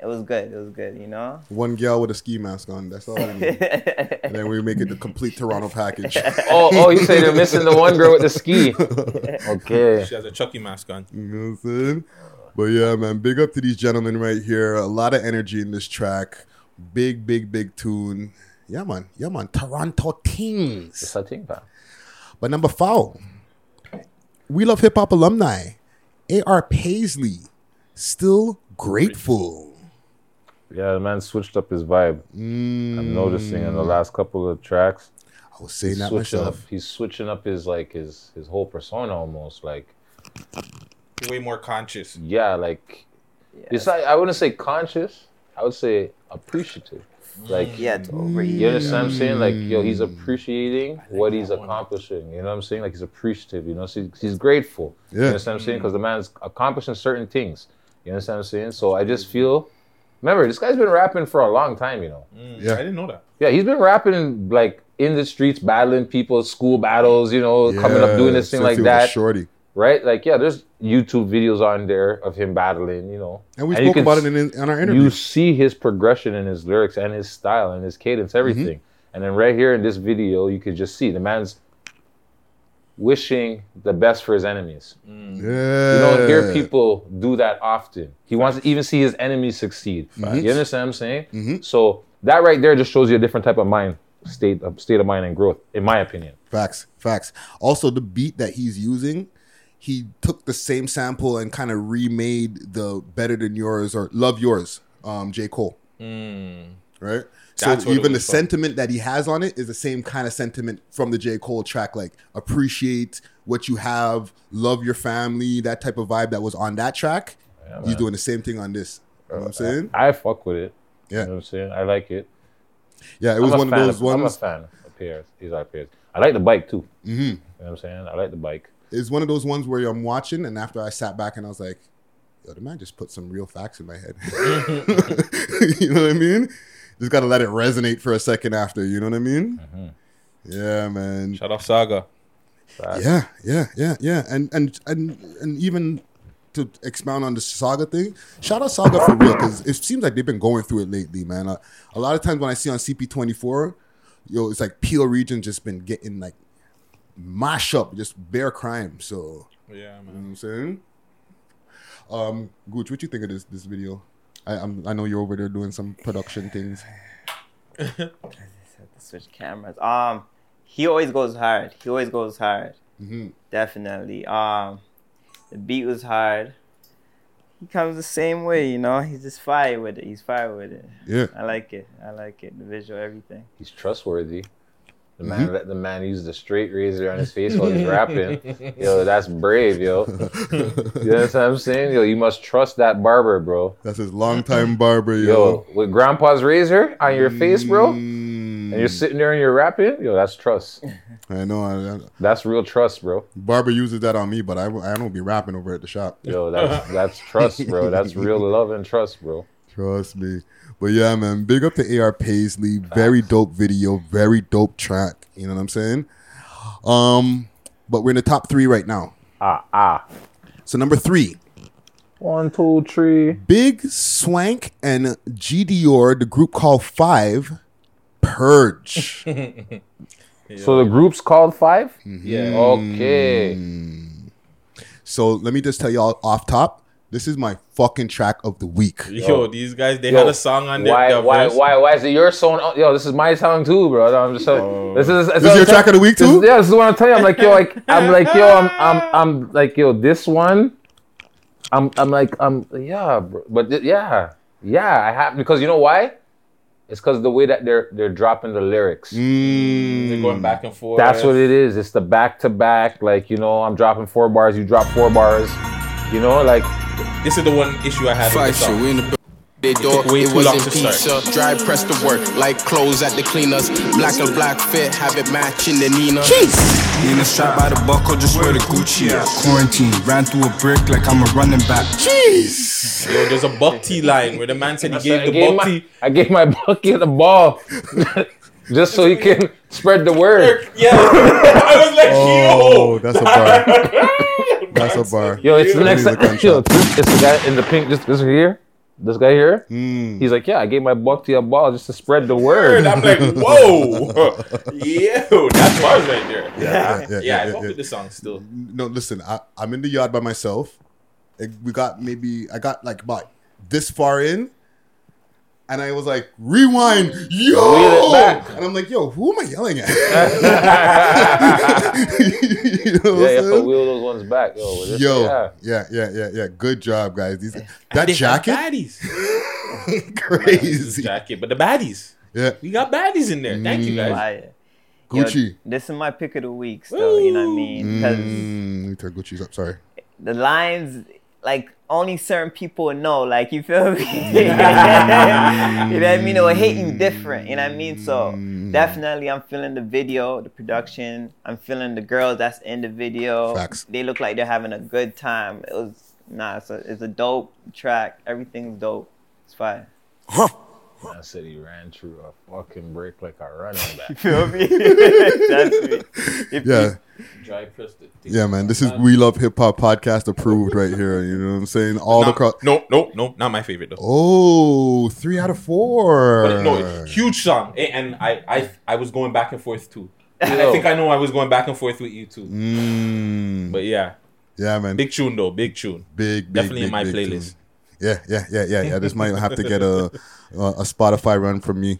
it was good it was good you know One girl with a ski mask on. That's all. I need. and then we make it the complete Toronto package. Oh, oh, you say they're missing the one girl with the ski. Okay. She has a Chucky mask on. You know what I'm saying? But yeah, man, big up to these gentlemen right here. A lot of energy in this track. Big, big, big tune. Yeah, man. Yeah, man. Toronto Teens. It's a thing, pal. But number four, we love hip hop alumni. A.R. Paisley. Still grateful. Yeah, the man switched up his vibe. I'm noticing in the mm. last couple of tracks. I was saying he's that switching myself. Up, he's switching up his like his his whole persona almost. Like Way more conscious. yeah, like it's not, I wouldn't say conscious. I would say appreciative. Like yeah to over mm. you understand what I'm saying? Like yo, he's appreciating what he's accomplishing. You know what I'm saying? Like he's appreciative. You know, so he's, he's grateful. You Yeah. understand what I'm saying? Mm. Because the man's accomplishing certain things. You understand what I'm saying? So I just feel. Remember, this guy's been rapping for a long time. You know. Mm. Yeah. I didn't know that. Yeah, he's been rapping like in the streets, battling people, school battles, you know, coming up doing this thing like he was a that. Shorty. Right? Like, yeah, there's YouTube videos on there of him battling, you know. And we you spoke about it s- in, in our interview. You see his progression in his lyrics and his style and his cadence, Mm-hmm. everything. And then right here in this video, you could just see the man's wishing the best for his enemies. Yeah. You don't hear people do that often. He wants to even see his enemies succeed. You understand what I'm saying? Mhm. So that right there just shows you a different type of mind state of state of mind and growth, in my opinion. Facts, facts. Also, the beat that he's using, he took the same sample and kind of remade the "Better Than Yours" or "Love Yours," um, J. Cole. Right. So That's it even the from. sentiment that he has on it is the same kind of sentiment from the J. Cole track, like appreciate what you have, love your family, that type of vibe that was on that track. He's doing the same thing on this. You know what I'm saying? I fuck with it. Yeah. You know what I'm saying? I like it. Yeah, it was one of those I'm a ones. fan of Pierce. He's our Pierce. I like the bike too. Mhm. You know what I'm saying? I like the bike. It's one of those ones where I'm watching, and after I sat back and I was like, yo, the man just put some real facts in my head. you know what I mean? Just got to let it resonate for a second after. You know what I mean? Yeah, man. Shout out Sauga. Yeah, yeah, yeah, yeah. And and and and even to expound on the Sauga thing, shout out Sauga for real because it seems like they've been going through it lately, man. Uh, a lot of times when I see on CP24, yo, it's like Peel region just been getting like mash up, just bare crime. So Yeah, you know what I'm saying. Um, Gooch, what you think of this this video? I I'm, I know you're over there doing some production things. have to switch cameras. Um, he always goes hard. He always goes hard. Mm-hmm. Definitely. Um, the beat was hard. He comes the same way, you know. He's just fire with it. He's fire with it. Yeah. I like it. I like it. The visual, everything. He's trustworthy. The Mm-hmm. man let the man use the straight razor on his face while he's rapping. Yo, that's brave, yo. you know what I'm saying? Yo, you must trust that barber, bro. That's his longtime barber, yo. Yo, with grandpa's razor on your face, bro, and Mm. you're sitting there and you're rapping, yo, that's trust. I know. I, I, That's real trust, bro. Barber uses that on me, but I, I don't be rapping over at the shop. Yo, that's that's trust, bro. That's real love and trust, bro. Trust me. But yeah, man, big up to AR Paisley. Very dope video, very dope track. You know what I'm saying? Um, but we're in the top three right now. Ah ah. So number three, One, two, three. Big Swank and G Dior, the group called Five, Purge. So the group's called Five. Yeah. Okay. So let me just tell y'all off top. This is my fucking track of the week. Yo, these guys, they Yo, had a song on their, Why? their Why? verse. Why? Why is it your song? Oh, Yo, this is my song too, bro. I'm just so, oh. this is This is your track of the week too? is- yeah, this is what I'm telling you. I'm like yo, like I'm like yo, I'm I'm I'm like yo, this one. I'm I'm like I'm yeah, bro. but th- yeah, yeah. I have because you know why? It's because the way that they're they're dropping the lyrics. They're going back and forth. That's what it is. It's the back to back. Like you know, I'm dropping four bars. You drop four bars. You know, like This is the one issue I had with Fight the song. you in the They It door, took way it too long wasn't to start. pizza. Uh, Dry press to work, like clothes at the cleaners. Black and black fit, have it matching the Nina. In the strap by the buckle, just wear the Gucci at quarantine. Ran through a brick like I'm a running back. Jeez. Yo, there's a Buck T line where the man said he gave I the gave, Buck my, T. I gave my bucket the ball just so he can spread the word. Yeah, I was like, Oh, that's a bar. That's a bar. Yo, it's the next. me look on Yo, chat. this, it's the guy in the pink. This this here. This guy here. Hmm. He's like, yeah, I gave my buck to a ball just to spread the word. I'm like, whoa, yo, that's bars right there. Yeah, Yeah, yeah, I yeah, fuck yeah. with the song still. No, listen, I, I'm in the yard by myself. It- we got maybe I got like about this far in, and I was like, rewind, yo, Wheel it back. and I'm like, yo, who am I yelling at? you know what yeah, you I'm have to saying? wheel those ones back. Yo, Yo, yeah. yeah, yeah, yeah, yeah. Good job, guys. These that They got jacket, baddies. crazy. jacket, but the baddies. Yeah, We got baddies in there. Thank you guys. Fire. Gucci. Yo, this is my pick of the week, still. You know what I mean? Because Mm, let me turn Gucci's up. Sorry. the lines, like only certain people know. Like you feel me? you know what I mean? Or hating different. You know what I mean? So Mm. definitely, I'm feeling the video, the production. I'm feeling the girls that's in the video. Facts. They look like they're having a good time. It was nah. It's a, it's a dope track. Everything's dope. It's fire. I said he ran through a fucking break like a running back. You feel me? That's me. If Yeah. Dry press the. Yeah, man. This is We Love Hip Hop podcast approved right here. You know what I'm saying? All the Not- cross. No, no, no, not my favorite though. Oh, three out of four. But no, huge song, and I, I, I was going back and forth too. And I think I know I was going back and forth with you too. Mm. But yeah, Yeah, man. big tune though, big tune. big, big, Definitely in my big playlist. tune. Yeah, yeah, yeah, yeah, yeah. This might have to get a a, a Spotify run from me,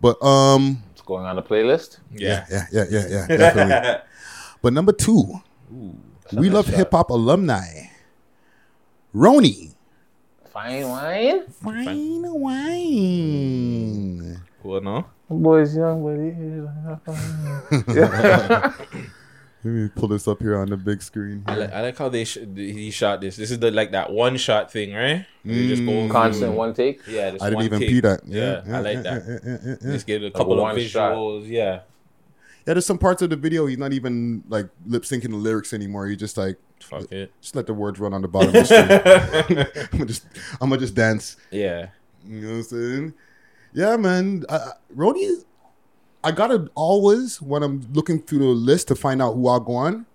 but um, It's going on the playlist. Yeah, yeah, yeah, yeah, yeah, definitely. but number two, we love hip hop alumni, Roni. Fine wine. Fine wine. Cool, no? Boy's young, but he Let me pull this up here on the big screen. I like, I like how they sh- he shot this. This is the like that one shot thing, right? They just go Mm. Constant one take. Yeah, this I didn't one even take. pee that. Yeah, Yeah, I like yeah, that. yeah, yeah, yeah, yeah. Just get a Like couple of one shot. visuals. Yeah, Yeah, there's some parts of the video he's not even like lip syncing the lyrics anymore. He just like fuck it. just let the words run on the bottom of the screen. I'm gonna just I'm gonna just dance. Yeah, You know what I'm saying? Yeah, man. I, I- Roni, I gotta always when I'm looking through the list to find out who I'll go on,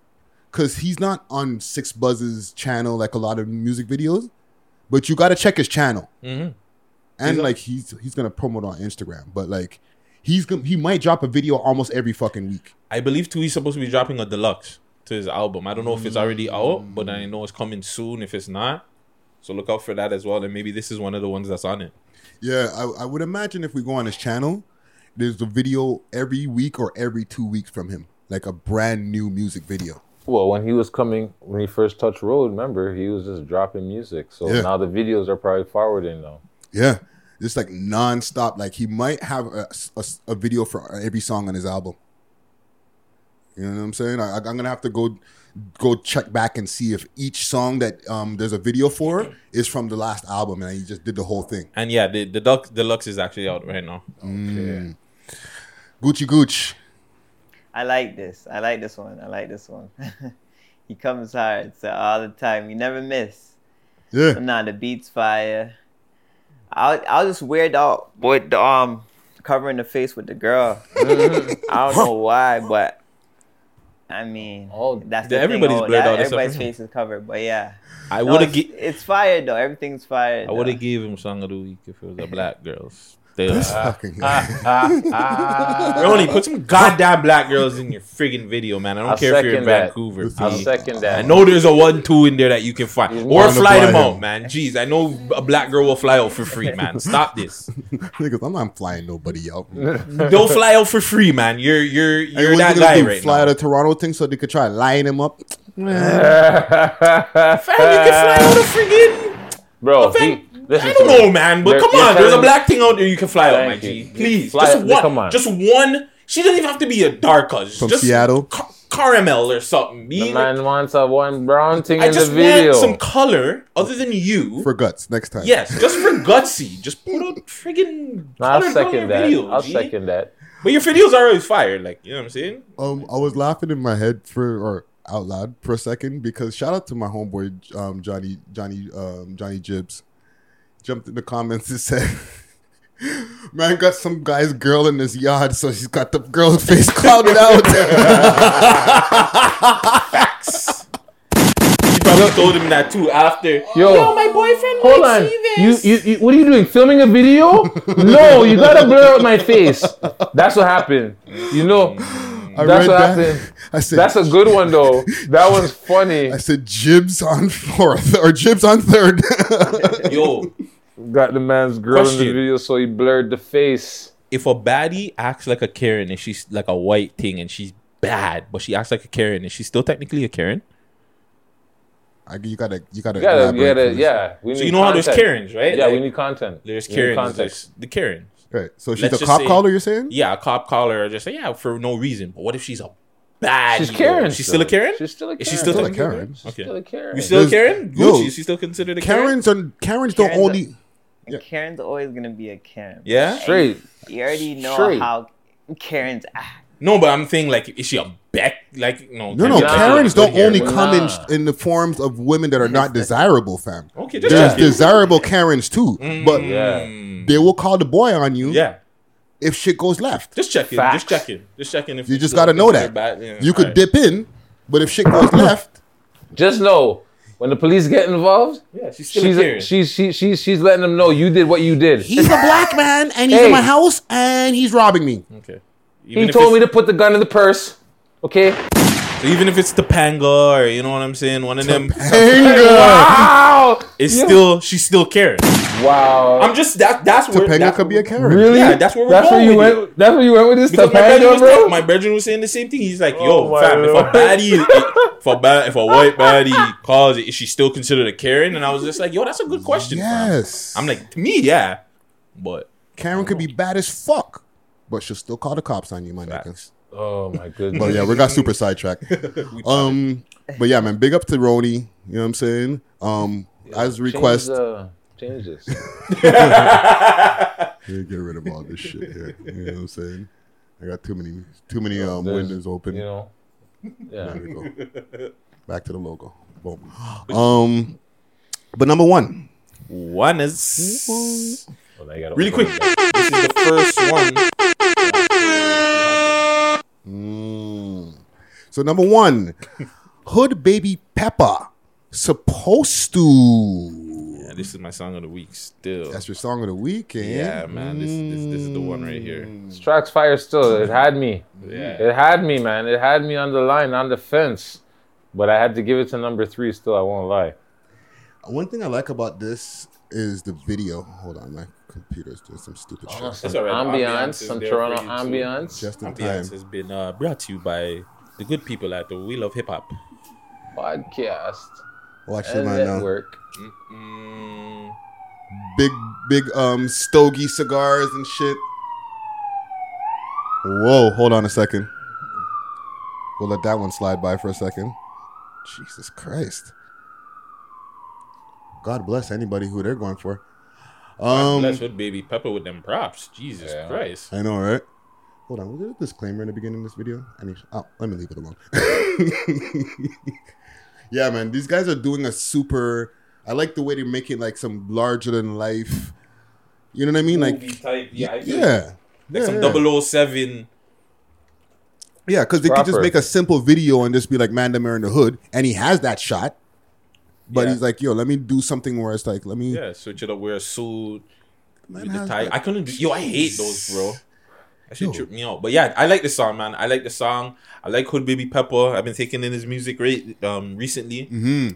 because he's not on 6ixBuzz's channel like a lot of music videos, but you gotta check his channel. hmm And He's like he's he's gonna promote on Instagram, but like he's gonna he might drop a video almost every fucking week. I believe too. He's supposed to be dropping a deluxe to his album. I don't know if it's already out, but I know it's coming soon. If it's not, so look out for that as well. And maybe this is one of the ones that's on it. Yeah, I, I would imagine if we go on his channel, there's a video every week or every two weeks from him, like a brand new music video. Well, when he was coming, when he first touched road, remember he was just dropping music. So Yeah. now the videos are probably forwarding now. Yeah, just like nonstop. Like he might have a, a, a video for every song on his album. You know what I'm saying? I, I'm gonna have to go go check back and see if each song that um there's a video for is from the last album, and he just did the whole thing. And yeah, the the deluxe, deluxe is actually out right now. Mm. Gucci Gooch. I like this. I like this one. I like this one. he comes hard so all the time. He never miss. Yeah. So nah, the beats fire. I'll I was just weird out with the um covering the face with the girl. I don't know why, but I mean, oh, that's the everybody's thing. Oh, blurred that- out Everybody's face is covered, but yeah. I No, woulda it's, gi- it's fired though. Everything's fired. I would have gave him song of the week if it was a black girls. Still. This uh, fucking Roni, put some goddamn black girls in your friggin' video, man. I don't I'll care if you're in that. Vancouver. I'll B. second that. I know there's a one, two in there that you can find. Or fly fly them him. out, man. Jeez, I know a black girl will fly out for free, man. Stop this. Niggas, I'm not flying nobody out. Don't fly out for free, man. You're you're you're what that guy right fly now. out of Toronto thing so they could try line him up. Fam, you can fly out of friggin' Bro, Fam, he, listen I to don't me. know, man, but You're- come on. There's a black thing out there you can fly out, my G. Please, Fly- just one. come on. Just one. She doesn't even have to be a dark color. From just Seattle. ca- caramel or something. The B. Like, man wants a one brown thing I in the just video. want some color other than you. For guts next time. yes, just for gutsy. Just put a friggin' I'll second that. video. I'll G. second that. But your videos are always fire. Like you know what I'm saying? Um, I was laughing in my head for or out loud for a second because shout out to my homeboy um, Johnny Johnny um, Johnny Gibbs jumped in the comments and said, "Man got some guy's girl in his yard, so she's got the girl's face clouded out." Facts. She probably told him that too after. Yo, my boyfriend. Hold might on. see You, you, you, what are you doing? Filming a video? no, you gotta blur out my face. That's what happened. You know, I that's read what that. happened. I said, That's a good one though. That one's funny. I said jibs on fourth or jibs on third. Yo, Got the man's girl in the video, so he blurred the face. if a baddie acts like a Karen and she's like a white thing and she's bad, but she acts like a Karen, is she still technically a Karen? I, you gotta, you gotta, You gotta, you gotta, yeah. We So you know how there's. Karens, right? Yeah, we need content. There's Karens. context. There's the Karens. Right. So she's Let's a just cop say- caller. You're saying? Yeah, a cop caller just say, yeah, for no reason. But what if she's a bad? She's Karen She's still a. Karen? She's still a Is she Karen. still, Still a technically Karen. She's Okay. still a Karen. You still a There's- Karen? yo, Gucci, is she still considered a Karen? Karens are Karens don't Karen's a- only. And Karen's always gonna be a Karen. Yeah? Straight. You already know Straight. how Karen's act. No, but I'm saying like, is she a back? Like, no. No, no, Karens don't only Karen. come in Nah. in the forms of women that are not desirable, fam. Okay, just There's checking. desirable Karens too, mm. but Yeah. they will call the boy on you Yeah. if shit goes left. Just checking. Facts. Just checking. Just checking. If You just got to know that. bad. Yeah, You could alright. dip in, but if shit goes left, Just know when the police get involved, Yeah, she's still she's a Karen. she's she's she's she's letting them know you did what you did. he's a black man and he's Hey. in my house and he's robbing me. Okay. He Even if told me to put the gun in the purse. Okay. So even if it's Topanga or you know what I'm saying, one of them, Wow. it's Yeah. still she's still Karen. Wow. I'm just that. That's where Topanga that's could be a Karen. really? Yeah, that's where we're That's going where you with went. That's where you went with this Because my bedroom, Topanga, was bro. my bedroom was saying the same thing. He's like, Oh "Yo, my fam, if a baddie, if a bad, if a white baddie calls it, is she still considered a Karen?" And I was just like, "Yo, that's a good question." fam." Yes. I'm like, to me, yeah, but Karen could be bad as fuck, but she'll still call the cops on you, my nigga. Facts. Oh my goodness. But yeah, we got super sidetracked. um, but yeah, man, big up to Roni. You know what I'm saying? Um, as request, Change, uh, change this. Yeah, get rid of all this shit here. You know what I'm saying? I got too many, too many um, There's- windows open. You know. Yeah. There we go. Back to the logo. Boom. Um, but number one, one is Well, now you gotta really quick. it. This is the first one. Mm. So number one, Hood Baby Peppa, supposed to. Yeah, this is my song of the week. Still, That's your song of the week, eh? yeah, man. This, this this is the one right here. This track's fire still. It had me. Yeah. It had me, man. It had me on the line, on the fence. But I had to give it to number three still, I won't lie. One thing I like about this is the video. Hold on, my computer's doing some stupid shit. That's all right. Ambiance, some Toronto for ambiance. Just in Ambiance time. has been uh, brought to you by the good people at the Wheel of Hip Hop. Podcast. Watch and the man now. network. Mm, Big, big um stogie cigars and shit. Whoa, hold on a second. We'll let that one slide by for a second. Jesus Christ. God bless anybody who they're going for. God Um, bless with baby Pepper with them props. Jesus Christ. I know, right? Hold on, was there a disclaimer in the beginning of this video? I need, oh, let me leave it alone. yeah, man, these guys are doing a super. I like the way they make it like some larger than life. You know what I mean? Like, Movie type. Yeah, I feel yeah, Like yeah, some yeah. 007. Yeah, because they could just make a simple video and just be like Mandamere in the hood, and he has that shot. But Yeah. he's like, yo, let me do something where it's like, let me. Yeah, switch it up, wear a suit. Man the tie. that- I couldn't. do- Yo, I hate those, bro. That shit tripped me out. But yeah, I like the song, man. I like the song. I like Hood Baby Pepper. I've been taking in his music rate um recently. Mm-hmm.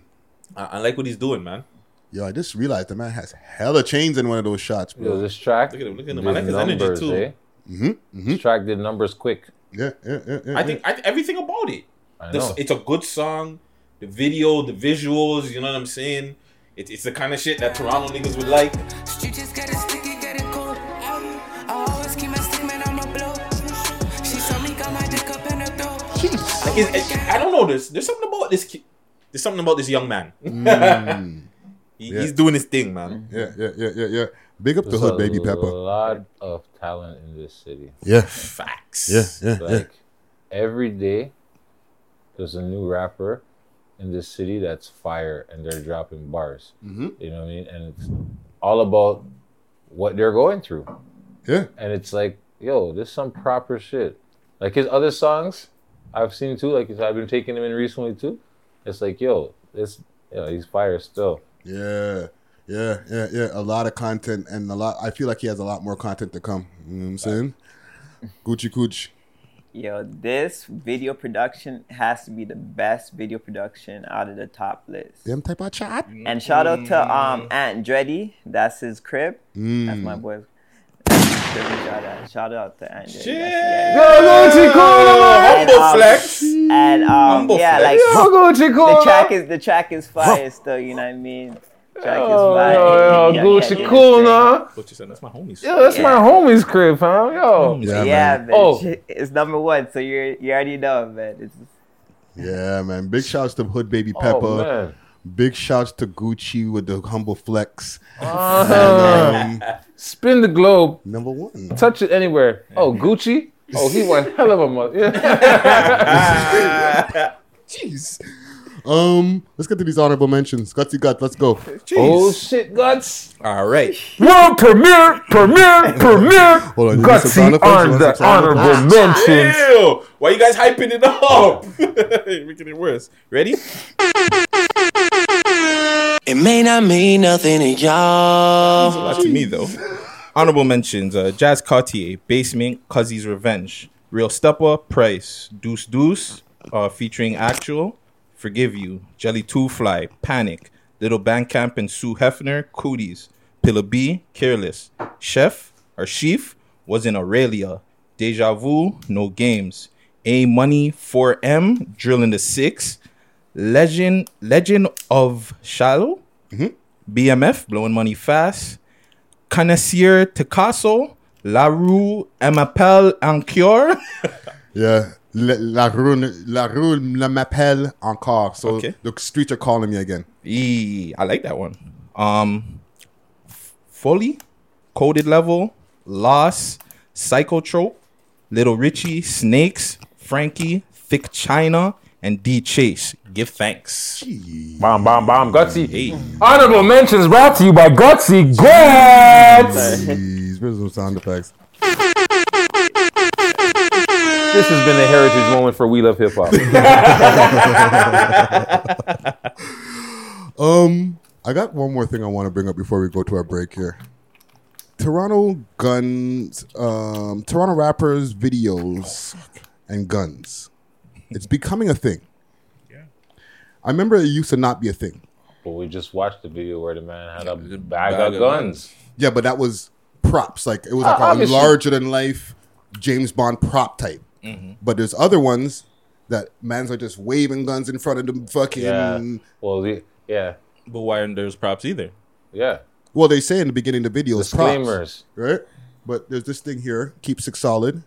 I, I like what he's doing, man. Yo, I just realized the man has hella chains in one of those shots, bro. Yo, this track Look at him, look at him. I like his energy, numbers, too. eh? Mm-hmm. This track did numbers quick. Yeah, yeah, yeah. yeah I think I, everything about it. I The- know. it's a good song. The video, the visuals, you know what I'm saying? It, it's the kind of shit that Toronto niggas would like. She just it it. I always keep my stick, man, I'm a blow. She saw me, got my dick up in her throat. Like, it's- it- I don't know. There's there's something about this. ki- There's something about this young man. Mm. He- Yeah. He's doing his thing, man. Yeah, yeah, yeah, yeah, yeah. Big up the hood, baby Pepper. A lot of talent in this city. Yeah. Facts. Yeah, yeah, yeah. Like every day, there's a new rapper in this city that's fire, and they're dropping bars. Mhm. You know what I mean? And it's all about what they're going through. Yeah. And it's like, yo, this is some proper shit. Like his other songs, I've seen too. Like I've been taking him in recently too. It's like, yo, this, you know, he's fire still. Yeah, yeah, yeah, yeah. A lot of content and a lot. I feel like he has a lot more content to come. You know what I'm saying? Gucci Cooch. Yo, this video production has to be the best video production out of the top list. Them type of chat. And shout out to um Aunt Dreddy. That's his crib. That's my Mm. boy. That's his crib. Shout out, shout out to Aunt Dreddy. Shit. That's- Yo, Gucci Cool, And, Humble um, flex. And um, Humble yeah, flex. like Yo, Gucci Cool, the track is the track is fire still. You know what I mean? Track is Yo, fire. yo, yo, Gucci yeah, Cool, yeah. nah. What you said? That's my homies. Yo, that's my homie's crib, fam. Yo. Yeah, Yeah, man. man. Oh. It's number one, so you you already know, man. It's Yeah, man. Big shouts to Hood Baby Pepper. Oh, man. Big shouts to Gucci with the humble flex. Uh, And, um, spin the globe. number one. Touch it anywhere. Oh, Gucci. Oh, he one hell of a mother. Yeah. Jeez. Um, let's get to these honorable mentions. Gutsy gut, let's go. oh shit, guts. All right. World premiere, premiere, premiere. Hold on, you need some sound Gutsy on the some honorable effects? mentions. Ew. Why you guys hyping it up? You're making it worse. Ready? It may not mean nothing to y'all. So that's to me though. Honorable mentions: uh, Jazz Cartier, Basement, Cuzzy's Revenge, Real Stepper, Price, Deuce Deuce, uh, featuring Actual, Forgive You, Jelly Two Fly, Panic, Little Bandcamp and Sue Hefner, Cooties, Pillar B, Careless, Chef or Sheaf was in Aurelia, Deja Vu, No Games, A Money 4M, Drilling the Six, Legend Legend of Shallow, mm-hmm. BMF, Blowing Money Fast, Connoisseur Picasso, La Rue M'appelle Encore. Yeah. La, la rue, la rue la m'appelle encore. So Okay. the streets are calling me again. Eee, I like that one. Um, Fully, Coded Level, Loss, Psychotrope, Little Richie, Snakes, Frankie, Thick China, and D Chase. Give thanks. Bomb, bomb, bomb. Gutsy. Hey. Honorable mentions brought to you by Gutsy Guts. Jeez, where's some sound effects? This has been a heritage moment for We Love Hip Hop. Um, I got one more thing I want to bring up before we go to our break here. Toronto guns, um, Toronto rappers videos and guns. It's becoming a thing. Yeah. I remember it used to not be a thing. but we just watched the video where the man had a bag, bag of of guns. Yeah, but that was props. Like it was Uh, like a larger than life James Bond prop type. Mm-hmm. But there's other ones that mans are just waving guns in front of them fucking. Yeah. Well, the, yeah, But why aren't there props either? yeah. Well, they say in the beginning of the video it's props, right? But there's this thing here, keeps it solid.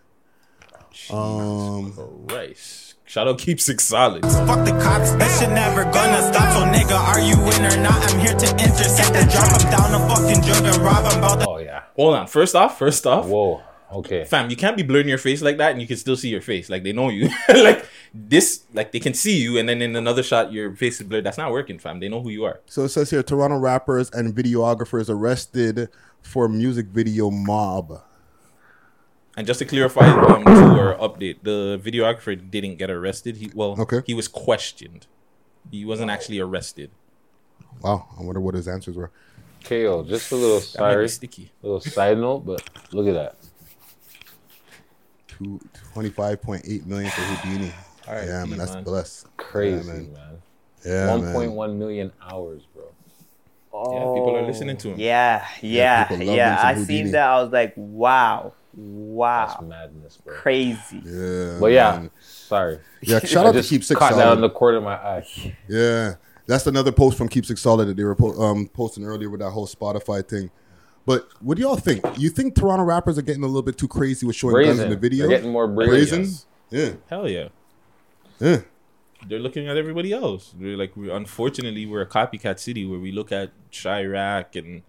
Um, Christ. Shout out Keeps It Solid. Fuck the cops, that shit never gonna stop. So nigga, are you in or not? I'm here to intercept and drop him down a fucking drug and rob him about the Oh yeah. Hold on. First off, first off, Whoa. Okay. fam, you can't be blurring your face like that and you can still see your face. Like they know you. like this, like they can see you and then in another shot your face is blurred. That's not working, fam. They know who you are. so it says here Toronto rappers and videographers arrested for music video mob. And just to clarify, um, to our update, the videographer didn't get arrested. He well, Okay. he was questioned. He wasn't actually arrested. Wow, I wonder what his answers were. KO. Just a little That might sorry, sticky. little side note, but look at that. Two, 25.8 million for Houdini. R.I.P., yeah, man, that's man. blessed. Crazy, yeah, man. Yeah, One man. point one million hours, bro. Yeah, people are listening to him. Yeah, yeah, people yeah. love them some I Houdini. seen that. I was like, wow, wow, That's madness, bro. crazy. Yeah. But yeah, man. sorry. Yeah, shout out to Keep Six Caught that Solid. on the corner of my eye. Yeah, that's another post from Keep Six Solid that they were po- um, posting earlier with that whole Spotify thing. But what do y'all think? You think Toronto rappers are getting a little bit too crazy with showing guns in the video? They're getting more brazen. Yeah, Hell yeah. yeah. They're looking at everybody else. We're like, we unfortunately, we're a copycat city where we look at Chiraq and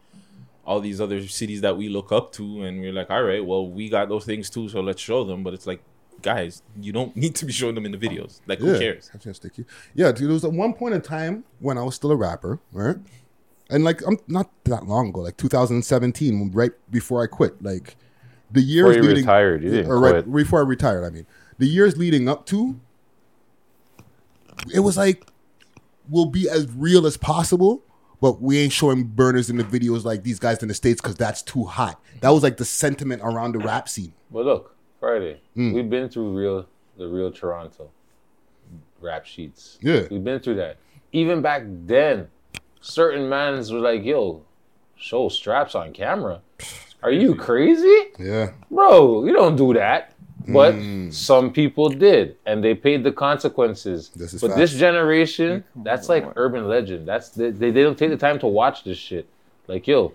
all these other cities that we look up to, and we're like, all right, well, we got those things too, so let's show them. But it's like, guys, you don't need to be showing them in the videos. Like, who yeah. cares? That's just sticky. Yeah, dude, there was at one point in time when I was still a rapper, right? And like, I'm not that long ago, like 2017, right before I quit. Like, the years Before you leading, retired, you didn't or right quit. before I retired. I mean, the years leading up to, it was like, we'll be as real as possible, but we ain't showing burners in the videos like these guys in the states because that's too hot. That was like the sentiment around the rap scene. But look, Friday, Mm. we've been through real the real Toronto rap sheets. Yeah. We've been through that. Even back then, certain mans were like, yo, show straps on camera. Are you crazy? Yeah. Bro, you don't do that. But Mm. some people did, and they paid the consequences. This is but this generation, that's like urban legend. That's they, they, they don't take the time to watch this shit. Like, yo,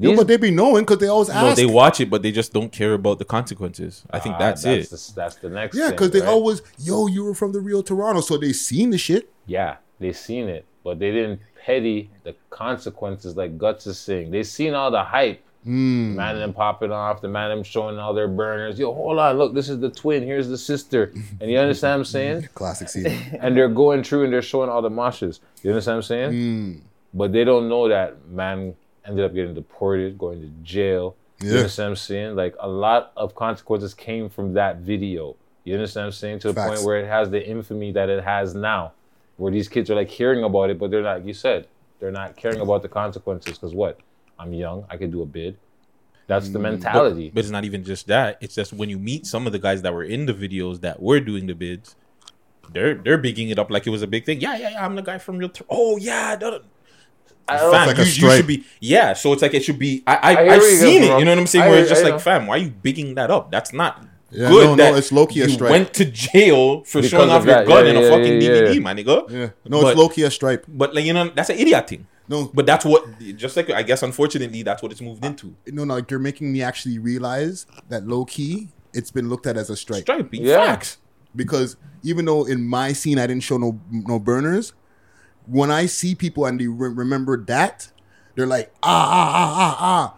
Yo, but they be knowing because they always No, they watch it, but they just don't care about the consequences. I think Ah, that's, it. The, that's the next. Yeah, because they right? always, yo, you were from the real Toronto, so they seen the shit. Yeah, they seen it, but they didn't petty the consequences like Guts is saying. They seen all the hype. Mm. The man and them popping off, the man and them showing all their burners. Yo, hold on, look, this is the twin, here's the sister. And you understand what I'm saying? Classic scene. and they're going through and they're showing all the moshes. You understand what I'm saying? Mm. But they don't know that man ended up getting deported, going to jail. You understand what I'm saying? Like a lot of consequences came from that video. You understand what I'm saying? To the Facts. point where it has the infamy that it has now. Where these kids are like hearing about it, but they're not, you said, they're not caring about the consequences. Because what? I'm young, I could do a bid. That's the Mm, mentality. But, but it's not even just that. It's just when you meet some of the guys that were in the videos that were doing the bids, they're they're bigging it up like it was a big thing. Yeah, yeah, yeah. I'm the guy from Real. Tor- oh yeah, da- da- I don't- fam, It's like you, you should be. Yeah, so it's like it should be. I, I, I I've seen coming it. from. You know what I'm saying? I Where hear- it's just I like, know. fam, why are you bigging that up? That's not Yeah, good. no, no, it's low-key a you stripe. went to jail for Because showing off your that. gun Yeah, in a yeah, fucking yeah, DVD, yeah. my nigga. Yeah. No, But- it's low key a stripe. But like you know, that's an idiot thing. No. But that's what, just like I guess, unfortunately, that's what it's moved into. No, no, like you're making me actually realize that low key, it's been looked at as a stripe. Stripe, Yeah. facts. Because even though in my scene I didn't show no no burners, when I see people and they re- remember that, they're like ah ah ah ah ah.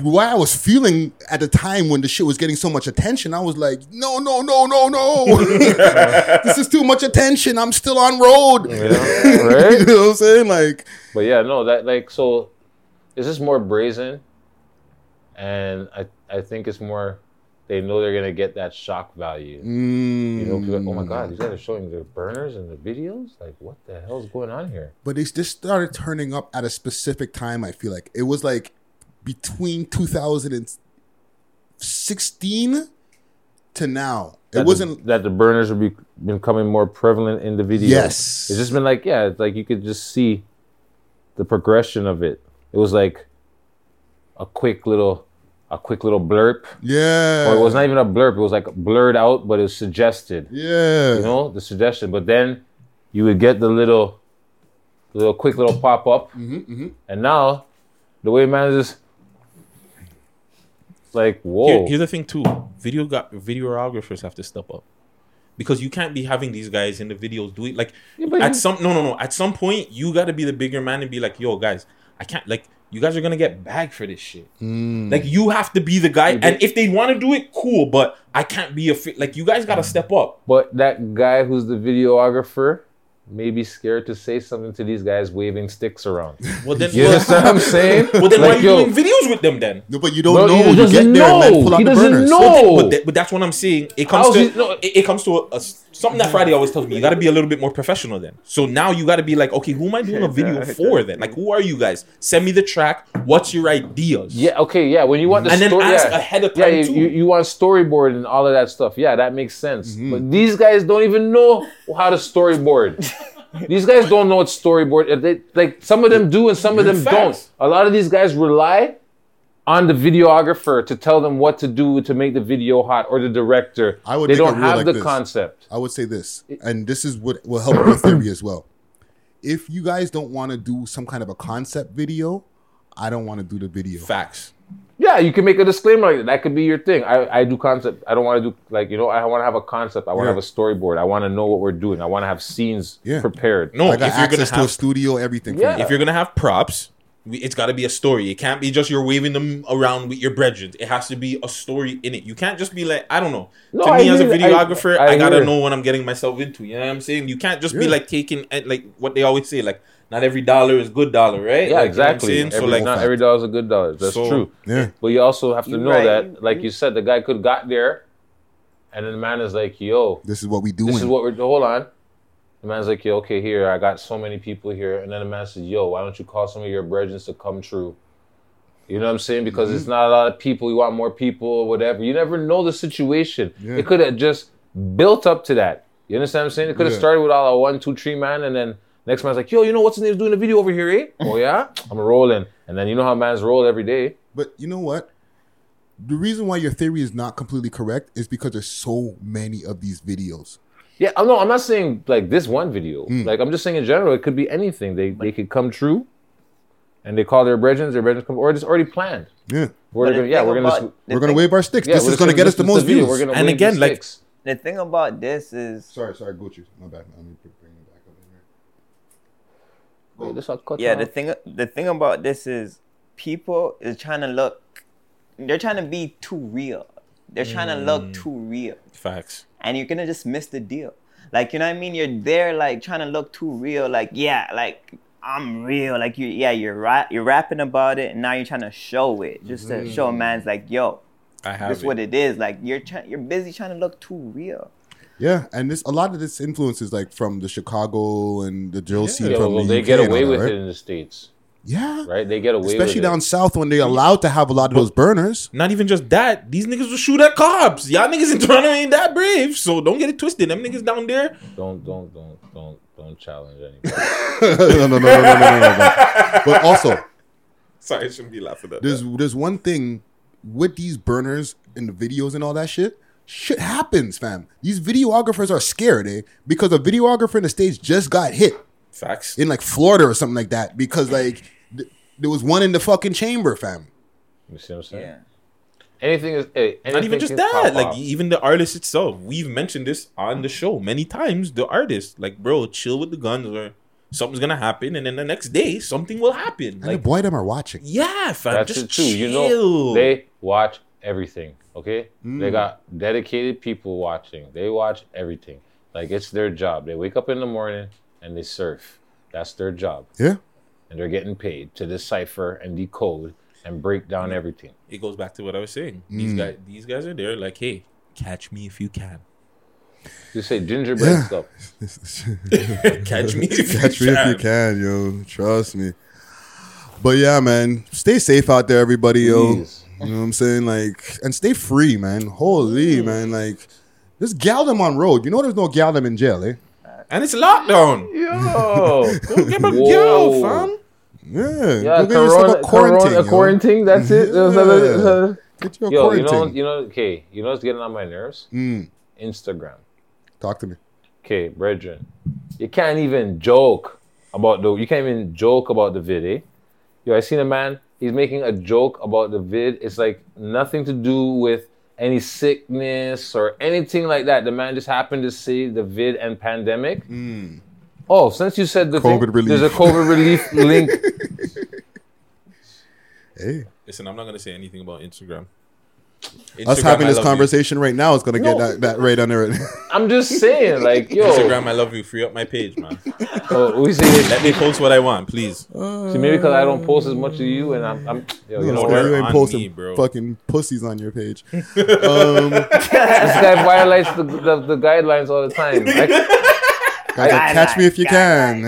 What I was feeling at the time when the shit was getting so much attention, I was like, no, no, no, no, no. this is too much attention. I'm still on road. Yeah, right? you know what I'm saying? Like, But yeah, no, that like so it's just more brazen. And I I think it's more they know they're gonna get that shock value. You know, people like, oh my god, these guys are showing their burners and the videos? Like what the hell's going on here? But they just started turning up at a specific time. I feel like it was like between 2016 to now. It wasn't. the, that the burners are be, becoming more prevalent in the video. Yes. It's just been like, yeah, it's like you could just see the progression of it. It was like a quick little a quick little blurb. Yeah. Or it was not even a blurb, it was like blurred out, but it was suggested. Yeah. You know, the suggestion. But then you would get the little little quick little pop up. Mhm, mhm. And now the way man is like, whoa. Here- here's the thing too: video got videographers have to step up because you can't be having these guys in the videos doing like but at some no no no at some point you got to be the bigger man and be like, yo guys, I can't like you guys are gonna get bagged for this shit. Mm. Like you have to be the guy, and if they want to do it, cool. But I can't be a fi- like you guys got to step up. But that guy who's the videographer may be scared to say something to these guys waving sticks around. Well then, you well- understand what I'm saying? Well then, why Like, are you yo, doing videos with them then? No, but you don't Bro, know. he You doesn't there and then know. pull out He the doesn't burners. know. But, that- but that's what I'm saying. It comes How's to he- no, it, it comes to a, a s- Something that Friday always tells me, you got to be a little bit more professional then. So now you got to be like, okay, who am I doing a video for then? Like, who are you guys? Send me the track. What's your ideas? Yeah, okay, yeah. When you want the And then ask yeah. ahead of yeah, time you, too. You, you want storyboard and all of that stuff. Yeah, that makes sense. Mm-hmm. But these guys don't even know how to storyboard. these guys don't know what storyboard. They, like some of them do and some of them Facts. don't. A lot of these guys rely on the videographer to tell them what to do to make the video hot, or the director. I would they don't have like the this. concept. I would say this, and this is what will help your theory as well. If you guys don't want to do some kind of a concept video, I don't want to do the video. Facts. Yeah, you can make a disclaimer like that. That could be your thing. I, I do concept. I don't want to do like you know. I want to have a concept. I want to Yeah. have a storyboard. I want to know what we're doing. I want to have scenes Yeah. prepared. No, I got if you're gonna access to a studio, everything. Yeah. if you're gonna have props, we- it's got to be a story. It can't be just you're waving them around with your brethren. It has to be a story in it. You can't just be like, I don't know. No, to I me as a hear- I- videographer, I, I gotta know what I'm getting myself into. You know what I'm saying? You can't just be like taking eh, like what they always say, like not every dollar is good dollar, right? Yeah, Like, exactly. You know what I'm saying? Every, so like, not every dollar is a good dollar. That's So- true. Yeah. But you also have to You know right. that, like you said, the guy could got there, and then the man is like, "Yo, This is what we doing. this is what we're hold on." The man's like, "Yo, okay, here I got so many people here," and then the man says, "Yo, why don't you call some of your brethren to come true?" You know what I'm saying? Because Mm-hmm. it's not a lot of people. We want more people or whatever. You never know the situation. Yeah. It could have just built up to that. You understand what I'm saying? It could have Yeah. started with all a one, two, three man, and then next man's like, "Yo, you know what's his name's doing a video over here, eh?" oh yeah, I'm rolling. And then you know how man's roll every day. But you know what? The reason why your theory is not completely correct is because there's so many of these videos. Yeah, I'm no, I'm not saying like this one video. Mm. Like I'm just saying in general, it could be anything. They they could come true, and they call their brethren, their brethren come, or it's already planned. Yeah. We're gonna, yeah, we're gonna, about- just- We're gonna wave our sticks. yeah, this is gonna get us the most views. We're gonna And wave again, the like- sticks. The thing about this is, Sorry, sorry, Gucci. My bad. Let me bring it back up in here. Wait, this all cut yeah, off. the thing the thing about this is people is trying to look. They're trying to be too real. They're trying to look too real, facts. and you're gonna just miss the deal. Like you know what I mean? You're there like trying to look too real. Like yeah, like I'm real. Like you, yeah, you're right. You're rapping about it, and now you're trying to show it, just to mm-hmm. show a man's like, yo, I have this it. what it is. Like you're trying, you're busy trying to look too real. Yeah, and this a lot of this influences like from the Chicago and the drill scene Yeah, from well, the they UK get away all that, with right? it in the states, yeah. Right? They get away Especially down south when they're allowed to have a lot of those burners. Not even just that. These niggas will shoot at cops. Y'all niggas in Toronto ain't that brave. So don't get it twisted. Them niggas down there. Don't, don't, don't, don't, don't challenge anybody. no, no, no, no, no, no, no, no. But also. Sorry, I shouldn't be laughing at there's, that. There's one thing with these burners and the videos and all that shit shit happens, fam. These videographers are scared, eh? Because a videographer in the States just got hit. Facts. in like Florida or something like that. Because like th- there was one in the fucking chamber, fam. You see what I'm saying? Yeah. Anything is hey, Not even just that. Like off. even the artist itself. We've mentioned this on the show many times. The artist, like, bro, chill with the guns or something's gonna happen, and then the next day something will happen. And the Like, boy them are watching. yeah, fam. That's just it too. chill. You know, they watch everything. Okay, Mm. they got dedicated people watching. They watch everything. Like it's their job. They wake up in the morning and they surf. That's their job, Yeah. and they're getting paid to decipher and decode and break down everything. it goes back to what I was saying. These Mm. guys, these guys are there. Like, hey, catch me if you can. You say gingerbread Yeah. stuff. Catch me if you Catch me if you can. can, yo. Trust me. But yeah, man. Stay safe out there, everybody, yo. Please. You know what I'm saying? Like, and stay free, man. Holy, man. Like, just gal them on road. You know there's no gal them in jail, eh? And it's lockdown. Yo, Go get my Whoa. girl, fam. Yeah. yeah, Go get yourself corona, a quarantine. corona, a quarantine. That's it. Yeah. Get you a Yo, you know, you know, okay, you know what's getting on my nerves? Mm. Instagram. Talk to me. Okay, brethren, you can't even joke about the. You can't even joke about the vid, eh? Yo, I seen a man. He's making a joke about the vid. It's like nothing to do with any sickness or anything like that. The man just happened to see the vid and pandemic. Hmm. Oh, since you said the thing, COVID relief. there's a COVID relief link. Hey. Listen, I'm not gonna say anything about Instagram. Us having I this love you. conversation right now is gonna get that, that right under it. I'm just saying, like, yo, Instagram, I love you. Free up my page, man. Oh, we see. Let me post what I want, please. See, maybe because I don't post as much as you, and I'm, I'm yo, you know it's 'cause what? you ain't posting me, bro. fucking pussies on your page. um, this guy violates the, the, the guidelines all the time. I, Guys, like, catch me if you can.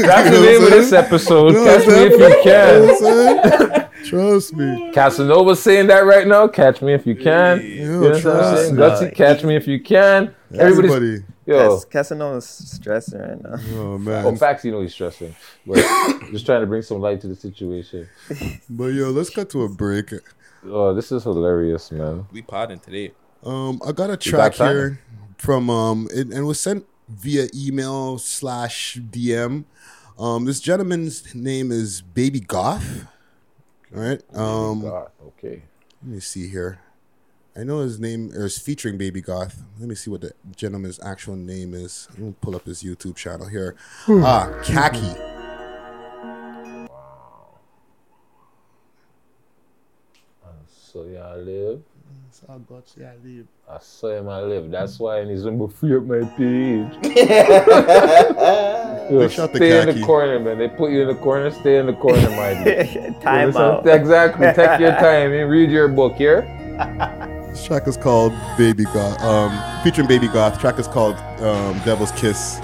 That's the name of this episode. Catch me if you can. Trust me. Casanova saying that right now. Catch me if you can. you know what I'm trust saying? me. Gutsy, catch me if you can. Everybody's Everybody. yo. Cas- Casanova's stressing right now. Oh man. Oh, facts, you know he's stressing. But just trying to bring some light to the situation. But yo, let's cut to a break. Oh, this is hilarious, man. We podding today. Um, I got a track got here from um, it, and it was sent via email slash DM. Um, this gentleman's name is Baby Goth. All right. Um, God, okay. let me see here. I know his name is featuring Baby Goth. Let me see what the gentleman's actual name is. I'm gonna pull up his YouTube channel here. Hmm. Ah, Khaki. So yeah, I live. I saw him I live. That's why he's gonna free up my page. Yo, Big shout to stay in the corner, man. They put you in the corner. Stay in the corner, my dude. Time Listen, out. Exactly. Take your time and read your book here. This track is called Baby Goth. Um, featuring Baby Goth. Track is called um, Devil's Kiss.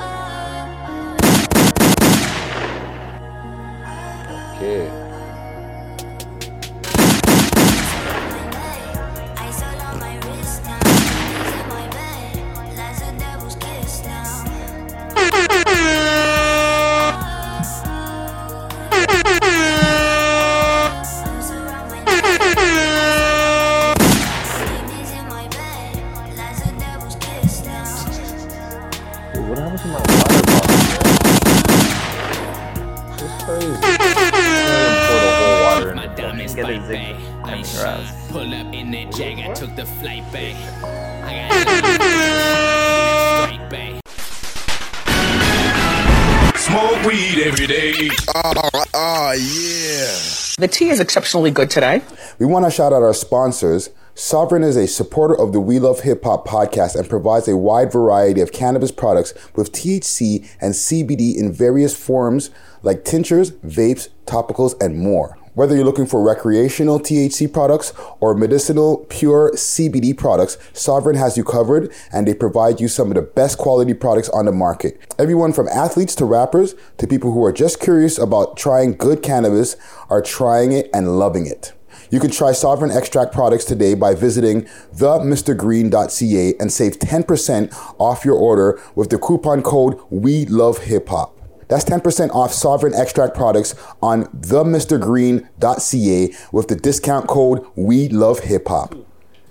Tea is exceptionally good today. We want to shout out our sponsors. Sovereign is a supporter of the We Love Hip Hop podcast and provides a wide variety of cannabis products with THC and CBD in various forms like tinctures, vapes, topicals, and more. Whether you're looking for recreational THC products or medicinal pure CBD products, Sovereign has you covered and they provide you some of the best quality products on the market. Everyone from athletes to rappers to people who are just curious about trying good cannabis are trying it and loving it. You can try Sovereign Extract products today by visiting themrgreen.ca and save 10% off your order with the coupon code We Love Hip Hop. That's 10% off Sovereign Extract products on themrgreen.ca with the discount code We Love Hip Hop. All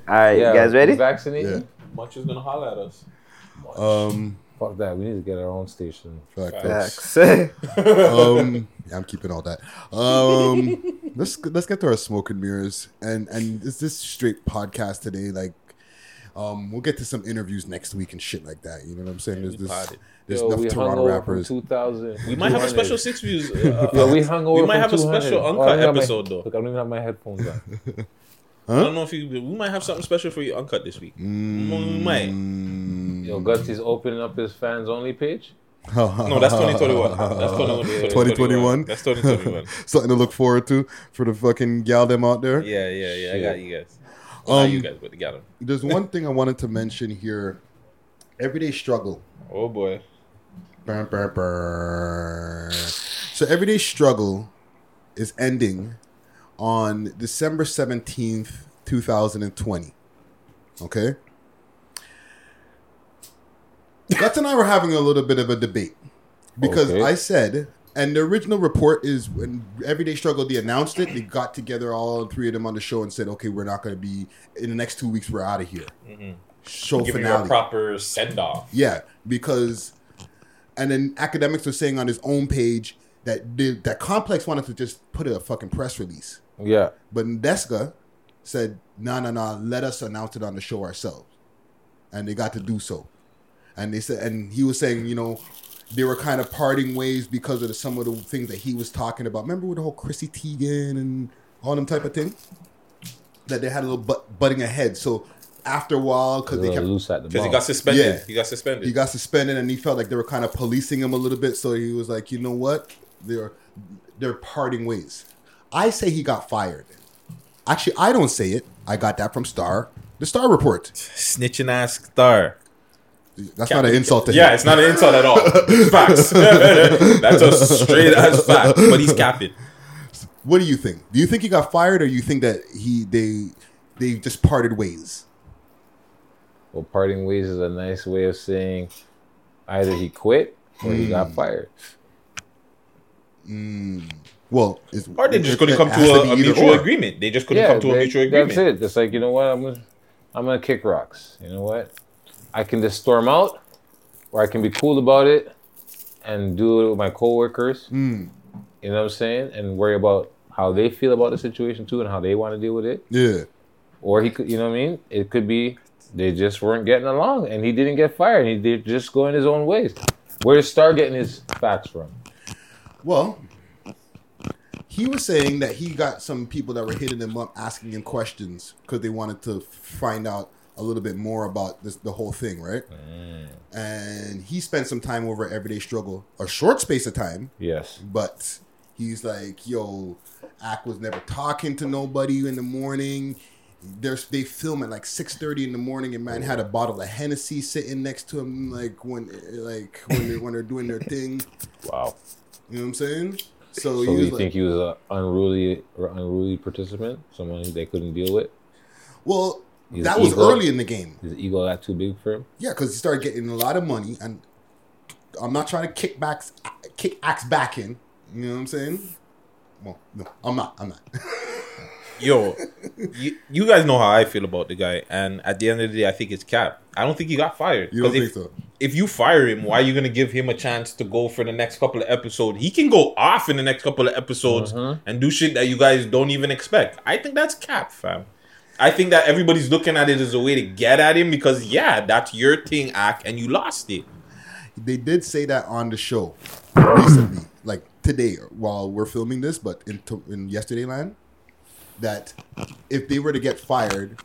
right, Yeah, you guys ready? Vaccinated? Munch is gonna holler at us. Um, Fuck that. We need to get our own station. Fact, Facts. um, yeah, I'm keeping all that. Um, let's let's get to our smoke and mirrors, and and is this straight podcast today? Like, um, we'll get to some interviews next week and shit like that. You know what I'm saying? There's this, there's Yo, enough we Toronto rappers. 2000. We might have a special six views. Uh, yeah, we hung over. We might from have a special Oh, uncut don't have my- episode though. Look, I don't even have my headphones on. I don't know if you. We might have something special for you uncut this week. Mm. We might. Yo, Guts is opening up his fans only page. No, that's 2021. That's 2021. 2021. That's 2021. Something to look forward to for the fucking gal them out there. Yeah, yeah, yeah. I got you guys. Um, you guys, but got them. There's one thing I wanted to mention here. Everyday struggle. Oh boy. Burr, burr, burr. So everyday struggle is ending on December 17th, 2020. Okay? Guts and I were having a little bit of a debate because Okay. I said, and the original report is when Everyday Struggle they announced it, they got together all three of them on the show and said, okay, we're not going to be in the next two weeks. We're out of here. Mm-hmm. Show Giving you finale. a proper send off. Yeah, because and then Akademiks were saying on his own page that the, that Complex wanted to just put a fucking press release. Yeah. But Nadeska said, no, no, no, let us announce it on the show ourselves. And they got to do so. And they said and he was saying, you know, they were kind of parting ways because of the, some of the things that he was talking about. Remember with the whole Chrissy Teigen and all them type of thing That they had a little butt, butting ahead. So after a while because they kept loose at the 'Cause he got suspended. Yeah. He got suspended. He got suspended, and he felt like they were kind of policing him a little bit. So he was like, you know what, they're they're parting ways. I say he got fired. Actually, I don't say it. I got that from Star, the Star report. Snitching ass star. That's not an insult to him. Yeah, it's not an insult at all. Facts. That's a straight ass fact. But he's capping. What do you think? Do you think he got fired, or you think that he they they just parted ways? Well, parting ways is a nice way of saying either he quit or he got fired. Mm. Well, it's, Or they just it- couldn't come to a, be a mutual or. agreement. They just couldn't come to a mutual agreement. That's it. It's like you know what? I'm gonna, I'm gonna kick rocks. You know what? I can just storm out, or I can be cool about it and do it with my coworkers. Mm. You know what I'm saying? And worry about how they feel about the situation too, and how they want to deal with it. Yeah. Or he could, you know what I mean? It could be they just weren't getting along, and he didn't get fired. He did just going his own ways. Where does Star getting his facts from? Well, he was saying that he got some people that were hitting him up asking him questions because they wanted to find out a little bit more about this the whole thing, right? Mm. And he spent some time over Everyday Struggle, a short space of time, Yes. but he's like, "Yo, Ack was never talking to nobody in the morning." There's they film at like six thirty in the morning, and man had a bottle of Hennessy sitting next to him, like when like when they when they're doing their thing. Wow. You know what I'm saying? So, So, you like, think he was an unruly, or unruly participant, someone they couldn't deal with? well, His that was ego- early in the game. His ego got too big for him. Yeah, because he started getting a lot of money, and I'm not trying to kick back, kick axe back in. You know what I'm saying? Well, no, I'm not. I'm not. Yo, you, you guys know how I feel about the guy, and at the end of the day, I think it's cap. I don't think he got fired. You don't 'Cause if, think so? If you fire him, why are you gonna give him a chance to go for the next couple of episodes? He can go off in the next couple of episodes mm-hmm. and do shit that you guys don't even expect. I think that's cap, fam. I think that everybody's looking at it as a way to get at him because yeah, that's your thing, act, and you lost it. they did say that on the show recently, like today while we're filming this, but in to, in yesterday land, that if they were to get fired,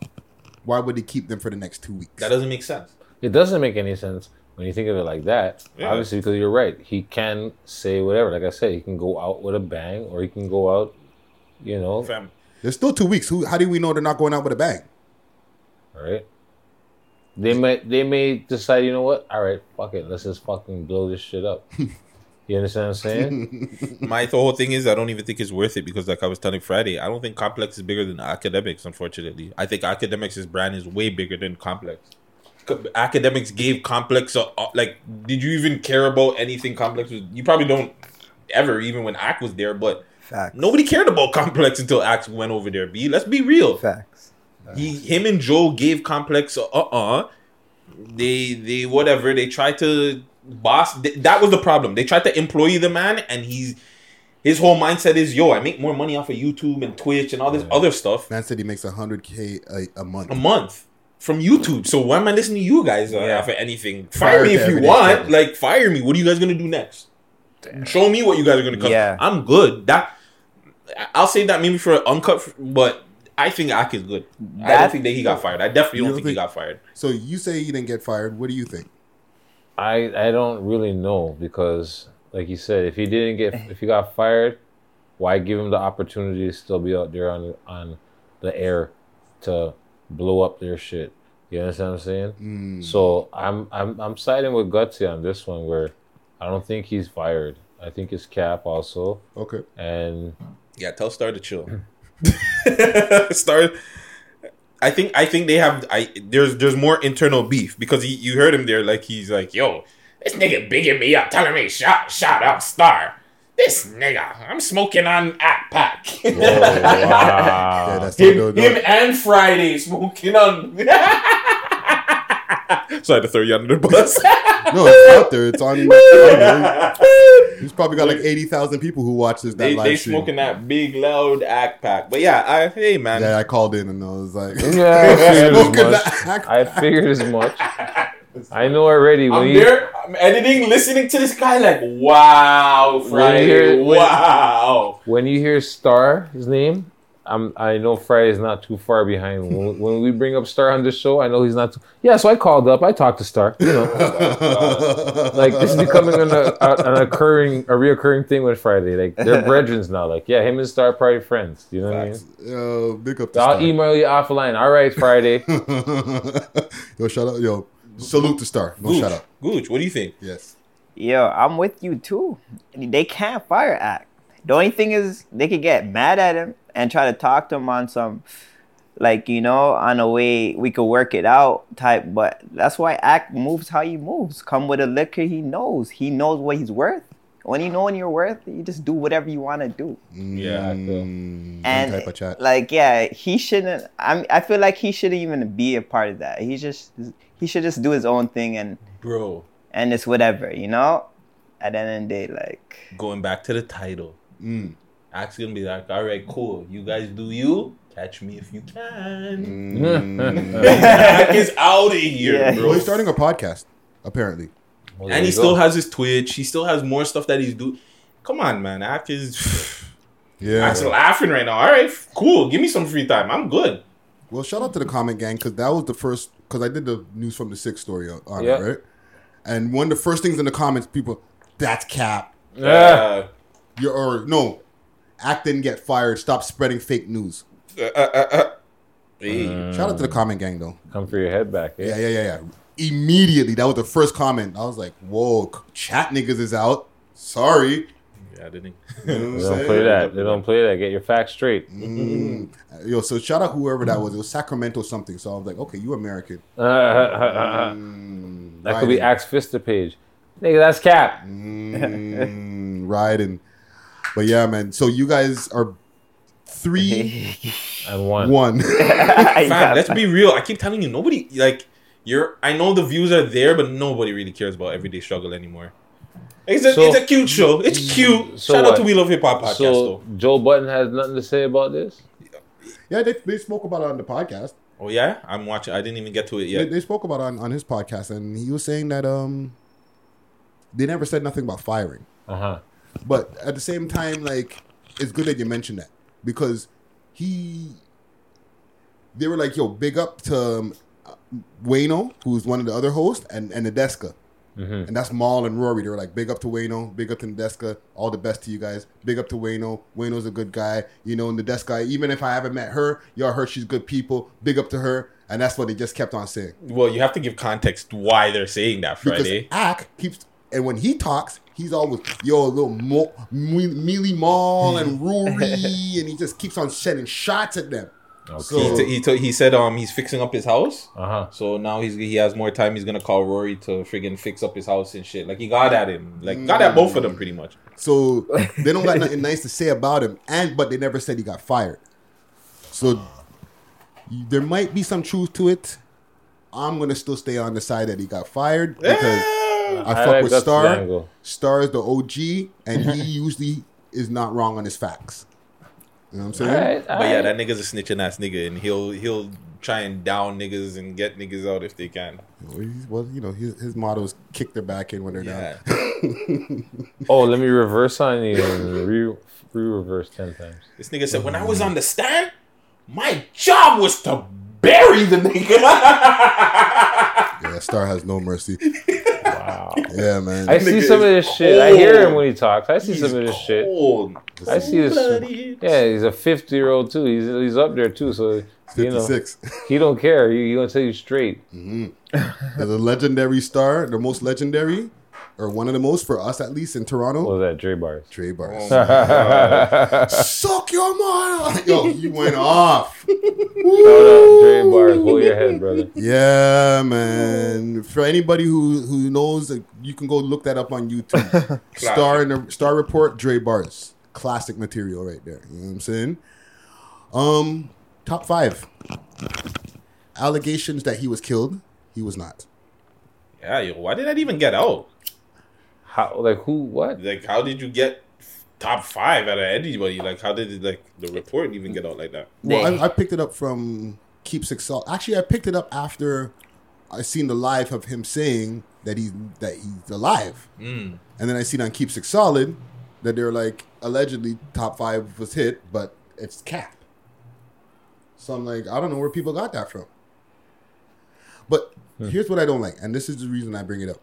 why would they keep them for the next two weeks? That doesn't make sense. It doesn't make any sense when you think of it like that. Yeah. Obviously, because you're right. He can say whatever. Like I said, he can go out with a bang, or he can go out, you know, Fam. There's still two weeks. Who? How do we know they're not going out with a bang? all right. They may they may decide, you know what? All right, fuck it. Let's just fucking blow this shit up. you understand what I'm saying? My the whole thing is I don't even think it's worth it because like I was telling Friday, I don't think Complex is bigger than Akademiks. Unfortunately, I think Akademiks' brand is way bigger than Complex. Akademiks gave Complex a, a- like. Did you even care about anything Complex was? You probably don't ever, even when Act was there. But nobody cared about Complex until Axe went over there. B, let's be real. Facts. He, him, and Joe gave Complex uh uh. They they whatever they tried to boss. th- that was the problem. They tried to employ the man, and he's his whole mindset is yo. I make more money off of YouTube and Twitch and all this other stuff Man said he makes hundred k a month. a month from YouTube. So why am I listening to you guys uh, Yeah. off of anything? Fire Fire me if you want. struggle. Like fire me. What are you guys gonna do next? Show me what you guys are gonna come. Yeah. I'm good. That I'll say that maybe for an uncut, but I think Ak is good. I don't That- think that he got fired. I definitely don't don't think, he got fired. So you say he didn't get fired. What do you think? I I don't really know because, like you said, if he didn't get if he got fired, why give him the opportunity to still be out there on on the air to blow up their shit? You understand what I'm saying? Mm. So I'm I'm I'm siding with Gutsy on this one where I don't think he's fired. I think it's Cap also. Okay. And Yeah, tell Star to chill. Mm-hmm. Star. I think I think they have I there's there's more internal beef because he, you heard him there like he's like yo this nigga bigging me up telling me shout shout out Star. This nigga I'm smoking on Act Pack. Yeah, that's him, no, no, him and Friday smoking on so I had to throw you under the bus no, it's out there. It's on. on He's probably got like eighty thousand people who watch this that they, live they stream. smoking that big loud Act Pack but yeah I hey man Yeah, I called in and I was like, Yeah, I figured smoking as much. I figured as much. I know already when I'm you there, I'm editing, listening to this guy like, wow, when you Friday, hear when- wow. when you hear Star his name, I'm I know Friday's not too far behind. When, when we bring up Star on this show, I know he's not. Too, yeah, so I called up. I talked to Star. You know, like this is becoming an, a, an occurring, a reoccurring thing with Friday. Like they're brethren now. Like yeah, him and Star are probably friends. You know what I mean? Yo, big up. So I'll email you offline. All right, Friday. yo, shout out. Yo, salute to Star. No Gooch, shout out. Gooch, what do you think? Yes. Yo, I'm with you too. They can't fire Act. The only thing is they could get mad at him and try to talk to him on some like, you know, on a way we could work it out type, but that's why Act moves how he moves. Come with a liquor he knows. He knows what he's worth. When you know what you're worth, you just do whatever you want to do. Yeah, Mm, And type of chat. like, yeah, he shouldn't. I I feel like he shouldn't even be a part of that. He just he should just do his own thing and Bro, and it's whatever, you know. At the end of the day, like going back to the title. Mm. Axe gonna be like, all right, cool. You guys do you. Catch me if you can. Mm. Axe is out of here, bro. Well, he's starting a podcast, apparently. and he still has his Twitch. He still has more stuff that he's doing. Come on, man. Act is. Yeah. Act's laughing right now. All right, cool. Give me some free time. I'm good. Well, shout out to the comment gang because that was the first. Because I did the news from the six story on on Yeah. it, right? And one of the first things in the comments, people, that's cap. Yeah. You're, or no, Act didn't get fired. Stop spreading fake news. Uh, uh, uh, uh. Hey. Shout out to the comment gang though. Come for your head back. eh? Yeah, yeah, yeah, yeah. Immediately, that was the first comment. I was like, "Whoa, chat niggas is out." Sorry. Yeah, I didn't. You know They don't play that. They don't play that. Get your facts straight. Mm. Yo, so shout out whoever that was. It was Sacramento something. So I was like, okay, you American. Mm, that could be. Axe Fister page. Nigga, that's cap. Mm, riding. But yeah, man. So you guys are three and one. One. Fam, let's be real. I keep telling you, nobody like you're. I know the views are there, but nobody really cares about everyday struggle anymore. It's a, So- it's a cute show. It's cute. So Shout out to We Love Hip Hop podcast So though. Joe Budden has nothing to say about this. Yeah, they, they spoke about it on the podcast. Oh yeah, I'm watching. I didn't even get to it They, yet. they spoke about it on, on his podcast, and he was saying that um, they never said nothing about firing. Uh huh. But at the same time, like it's good that you mentioned that because he, they were like, "Yo, big up to um, Wayno, who's one of the other hosts, and and Nadeska." Mhm. And that's Mal and Rory. They were like, big up to Wayno, big up to Nadeska, all the best to you guys. Big up to Wayno. Wayno's a good guy. You know, and Nadeska, even if I haven't met her, y'all heard she's good people. Big up to her. And that's what they just kept on saying. Well, you have to give context why they're saying that Because Friday. Ack keeps, and when he talks, he's always, yo, a little mo, me, Mealy Mall and Rory, and he just keeps on sending shots at them. So, he, t- he, t- he said um he's fixing up his house. Uh huh. So now he's he has more time. He's gonna call Rory to friggin' fix up his house and shit. Like he got at him. Like got at both of them pretty much. So they don't got nothing nice to say about him, and but they never said he got fired. So there might be some truth to it. I'm gonna still stay on the side that he got fired because I I fuck like with that's Star. angle. Star is the OG, and he usually is not wrong on his facts. You know what I'm saying? Alright, But yeah, that nigga's a snitching ass nigga, and he'll he'll try and down niggas and get niggas out if they can. Well, he's- well, you know, his, his motto is kick their back in when they're down. Oh, let me reverse on you and re, re-reverse ten times. This nigga said when I was on the stand, my job was to bury the nigga. yeah, Star has no mercy. Wow. Yeah, man. I see some of this shit. I hear him when he talks. I see some of this shit. Cold. I see this. Yeah, he's a fifty-year-old too. He's he's up there too. So you know, 56. he don't care. He, he gonna tell you straight. Mm-hmm. There's a legendary star, the most legendary, or one of the most for us at least in Toronto. What was that? Dre bars. Dre bars. Oh. Suck your mother. Yo, you went off. Shout out Dre bars. Hold your head, brother. Yeah, man. For anybody who who knows, you can go look that up on YouTube. Star in the Star Report, Dre Bars, classic material right there. You know what I'm saying? Um, top five allegations that he was killed. He was not. yeah, yo, why did that even get out? How like who? What? Like how did you get top five out of anybody? Like how did it, like the report even get out like that? Well, I, I picked it up from Keep Six Solid. Actually, I picked it up after I seen the live of him saying that he's that he's alive, Mm. and then I seen on Keep Six Solid that they're like allegedly top five was hit, but it's cap. So I'm like, I don't know where people got that from. But here's what I don't like, and this is the reason I bring it up.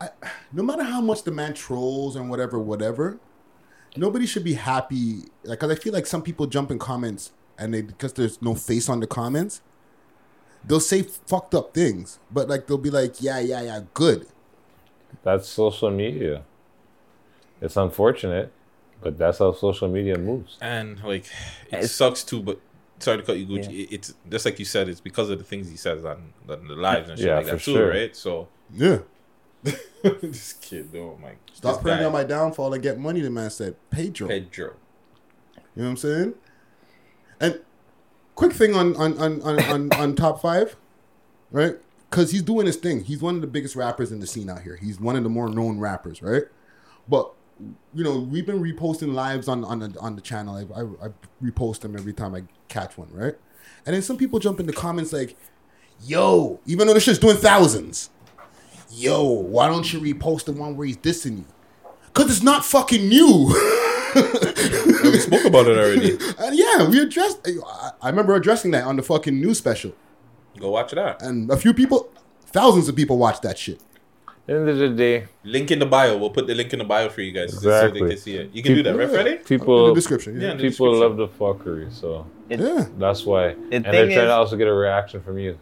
I, no matter how much the man trolls and whatever, whatever, nobody should be happy. Like, cause I feel like some people jump in comments and they because there's no face on the comments, they'll say fucked up things, but like they'll be like, yeah, yeah, yeah, good. That's social media. It's unfortunate, but that's how social media moves. And like, it sucks too. But sorry to cut you, Gucci. It- It's just like you said. It's because of the things he says on, on the lives and shit Yeah, like that too, sure. right? So Yeah. this kid, though, my Stop praying on my downfall and get money. The man said, Pedro. Pedro. You know what I'm saying? And quick thing on on on on, on, on top five, right? Because he's doing his thing. He's one of the biggest rappers in the scene out here. He's one of the more known rappers, right? But you know, we've been reposting lives on on the, on the channel. I, I, I repost them every time I catch one, right? And then some people jump in the comments like, "Yo, even though this shit's doing thousands, yo, why don't you repost the one where he's dissing you? Cause it's not fucking new." we spoke about it already. And yeah, we addressed. I, I remember addressing that on the fucking news special. Go watch it out. And a few people, thousands of people watched that shit. End of the day, Link in the bio. We'll put the link in the bio for you guys so they can see it. You can do that, right, Freddie? People In the description, yeah. in the people description. love the fuckery, so yeah, that's why. and they're trying is- to also get a reaction from you.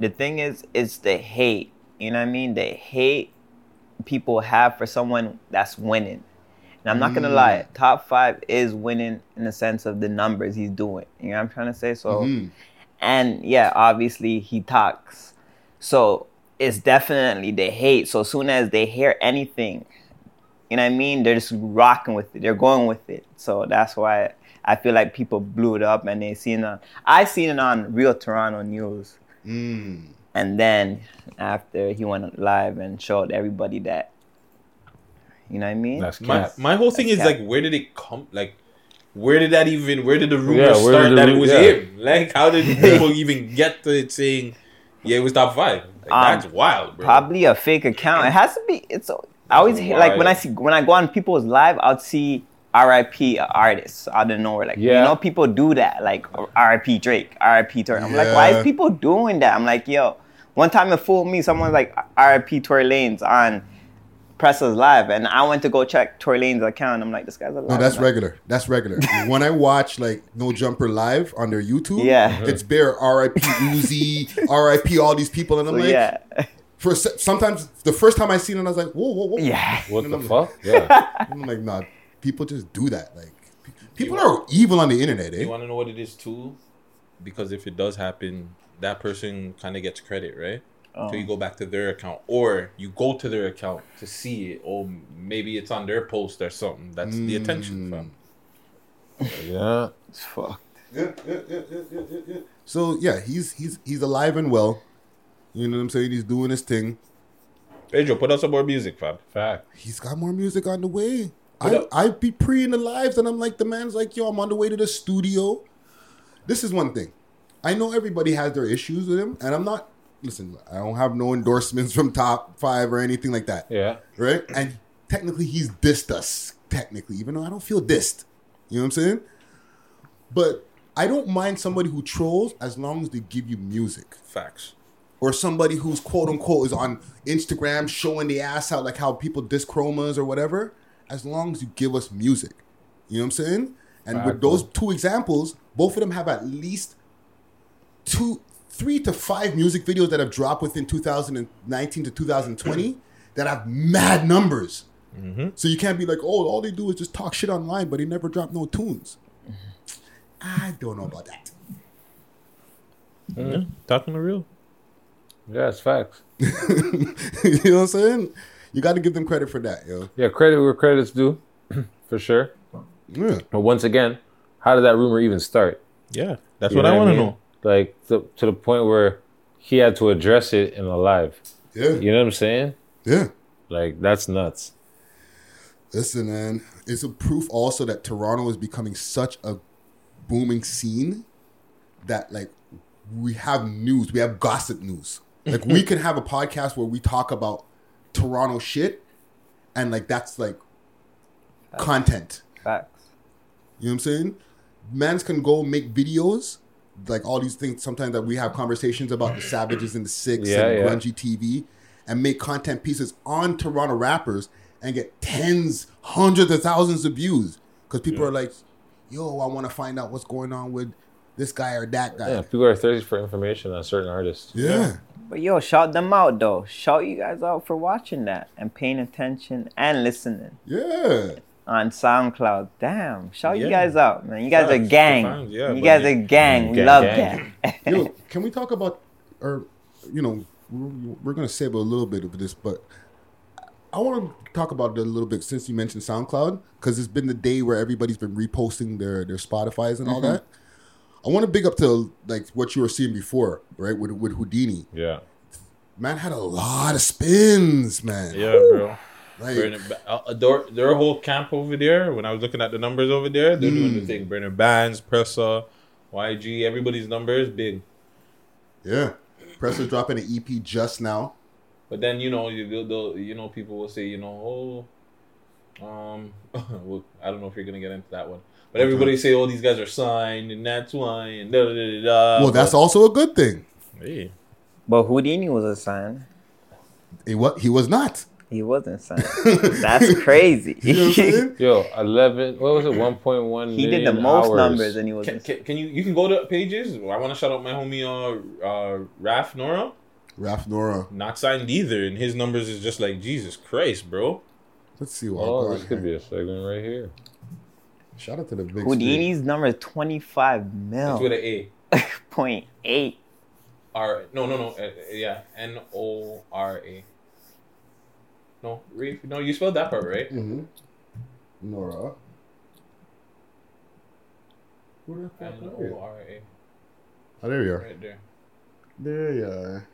the thing is it's the hate you know what i mean? The hate people have for someone that's winning. And i'm not gonna Mm. lie top five is winning in the sense of the numbers he's doing. You know what i'm trying to say? So Mhm. and yeah obviously he talks. So it's definitely the hate. So as soon as they hear anything you know what i mean? They're just rocking with it. They're going with it. So that's why i feel like people blew it up and they seen it on i seen it on real toronto news. Mm. And then after he went live and showed everybody that, you know what I mean? My, my whole thing is That's like, where did it come? Like, where did that even? Where did the rumor Yeah, start the that it was yeah. him? Like, how did people even get to it saying, yeah, it was top five? Like, Um, that's wild, bro. Probably a fake account. It has to be. It's. I always hear, like when I see when I go on people's live, I'd see R.I.P. artists out of nowhere. Like you know, people do that. Like R.I.P. Drake, R.I.P. Tory. I'm like, why is people doing that? I'm like, yo. One time it fooled me. Someone like R.I.P. Tory Lanez on Pressa's live, and I went to go check Tory Lanez account. I'm like, this guy's alive. No, that's I'm regular. That's regular. when I watch like No Jumper live on their YouTube, Yeah. it's bare R.I.P. Uzi, R.I.P. all these people, and I'm So, like, yeah. For sometimes the first time I seen it, I was like, whoa, whoa, whoa, Yeah. What And the I'm fuck? like- Yeah. I'm like, nah, people just do that. Like, pe- people are evil on the internet, eh? You want to know what it is too? Because if it does happen, that person kind of gets credit, right? Oh. So you go back to their account, or you go to their account to see it, or maybe it's on their post or something. That's the attention, fam. Yeah. It's fucked. Yeah, yeah, yeah, yeah, yeah, yeah, yeah. So yeah, he's he's he's alive and well. You know what I'm saying? He's doing his thing. Pedro, put out some more music, fam. Fact. He's got more music on the way. I I be pre in the lives and I'm like the man's like yo, I'm on the way to the studio. This is one thing. I know everybody has their issues with him, and I'm not. Listen, I don't have no endorsements from top five or anything like that. Yeah. Right? And technically, he's dissed us. Technically, even though I don't feel dissed. You know what I'm saying? But I don't mind somebody who trolls as long as they give you music. Facts. Or somebody who's quote unquote is on Instagram showing the ass out like how people diss chromas or whatever. As long as you give us music. You know what I'm saying? And with Fact. those two examples, both of them have at least two, three to five music videos that have dropped within 2019 to 2020 that have mad numbers. Mm-hmm. So you can't be like, oh, all they do is just talk shit online, but they never drop no tunes. I don't know about that. Mm-hmm. Yeah, talking the real. Yeah, it's facts. you know what I'm saying? You got to give them credit for that, yo. Yeah, credit where credit's due, for sure. Yeah. But once again, how did that rumor even start? Yeah, that's You what I want to know. Like to, to the point where he had to address it in a live. Yeah. You know what I'm saying? Yeah. Like that's nuts. Listen, man, it's a proof also that Toronto is becoming such a booming scene that like we have news, we have gossip news. Like we can have a podcast where we talk about Toronto shit, and like that's like content. Facts. You know what I'm saying? mans can go make videos like all these things sometimes that we have conversations about the savages and the six Yeah, and yeah. grungy tv and make content pieces on toronto rappers and get tens hundreds of thousands of views because people are like yo i want to find out what's going on with this guy or that guy Yeah, people are thirsty for information on certain artists. Yeah. But yo, shout them out though. Shout you guys out for watching that and paying attention and listening. Yeah. On SoundCloud. Damn. Shout you guys out, man. You guys are gang. fans, yeah, you guys are gang. We Gang, love gang. gang. Yo, can we talk about, or you know, we're, we're gonna save a little bit of this, but I want to talk about it a little bit since you mentioned SoundCloud because it's been the day where everybody's been reposting their their Spotify's and all Mhm. that. I want to big up to like what you were seeing before, right? With with Houdini, Yeah. man had a lot of spins, man. Yeah, bro. Like- Burna uh, their, their whole camp over there, when I was looking at the numbers over there, they're doing the Mm. thing. Burna Bandz, Pressa, YG, everybody's numbers big. Yeah, Press is dropping an EP just now. But then you know, you they'll, they'll- you know, people will say, you know, oh, um, I don't know if you're gonna get into that one, but Okay. everybody say, oh, these guys are signed, and that's why, and da da da da. well, that's but- also a good thing. Hey. But Houdini was a sign. He what? He was not. He wasn't signed. That's crazy. Yo, eleven. What was it? One point one. He did the most numbers and he was Can, can, can you you can go to pages? I want to shout out my homie uh, uh Raf Nora. Raf Nora. Not signed either, and his numbers is just like Jesus Christ, bro. Let's see what. Oh, this could be a segment right here. Shout out to the big. Houdini's number 25 mil. It's with an A. Point eight. R no no no uh, yeah N O R A. No, re, no, you spelled that part right. Mm-hmm. Nora. Who the fuck N are you? O R A. Oh, there you are. Right there. There you are.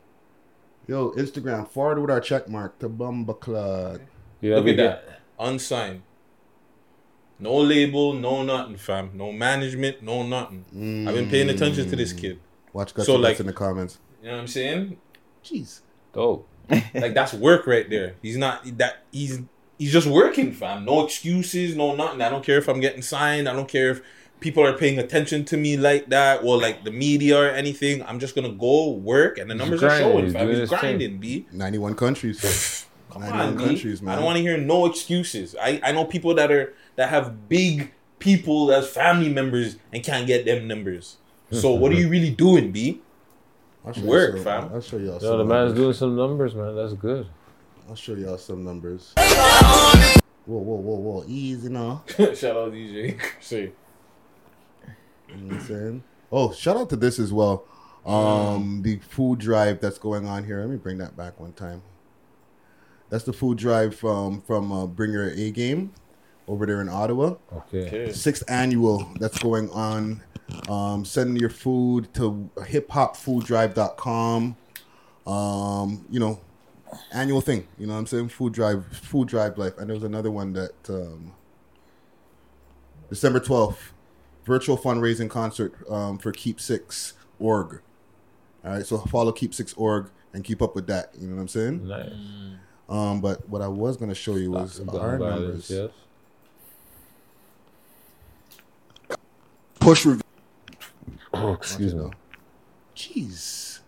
Yo, Instagram, forward with our check mark to Bumba Club. Yeah, Look at that. Unsigned. No label, no nothing, fam. No management, no nothing. I've been paying attention to this mm. kid. Watch guys So, so, like- in the comments. You know what I'm saying? Jeez. Dope. like that's work right there. He's not that he's he's just working, fam. No excuses, no nothing. I don't care if I'm getting signed. I don't care if people are paying attention to me like that or like the media or anything. I'm just gonna go work and the He's numbers are showing, He's fam. He's grinding, B. 91 countries. Come 91 on, B. countries, man. I don't want to hear no excuses. I, I know people that are that have big people as family members and can't get them numbers. So what are you really doing, B? I'll show you Work, some- fam. I'll show y'all Yo, some the man's numbers. doing some numbers, man. That's good. I'll show y'all some numbers. Whoa, whoa, whoa, whoa. Easy now. Shout out DJ. See. You know what I'm saying? Oh, shout out to this as well. Um, the food drive that's going on here. Let me bring that back one time. That's the food drive from from uh, Bring Your A Game over there in Ottawa. Okay. Okay. Sixth annual that's going on. Um, send your food to hiphopfooddrive.com. Um, you know, annual thing. You know what I'm saying? Food drive, food drive life. And there was another one that um, December 12th, virtual fundraising concert um, for Keep Six org. All right, so follow Keep Six org and keep up with that. You know what I'm saying? Nice. Um, but what I was gonna show you was Gun our violence, numbers. Yes. Push review. Oh, excuse me. Jeez.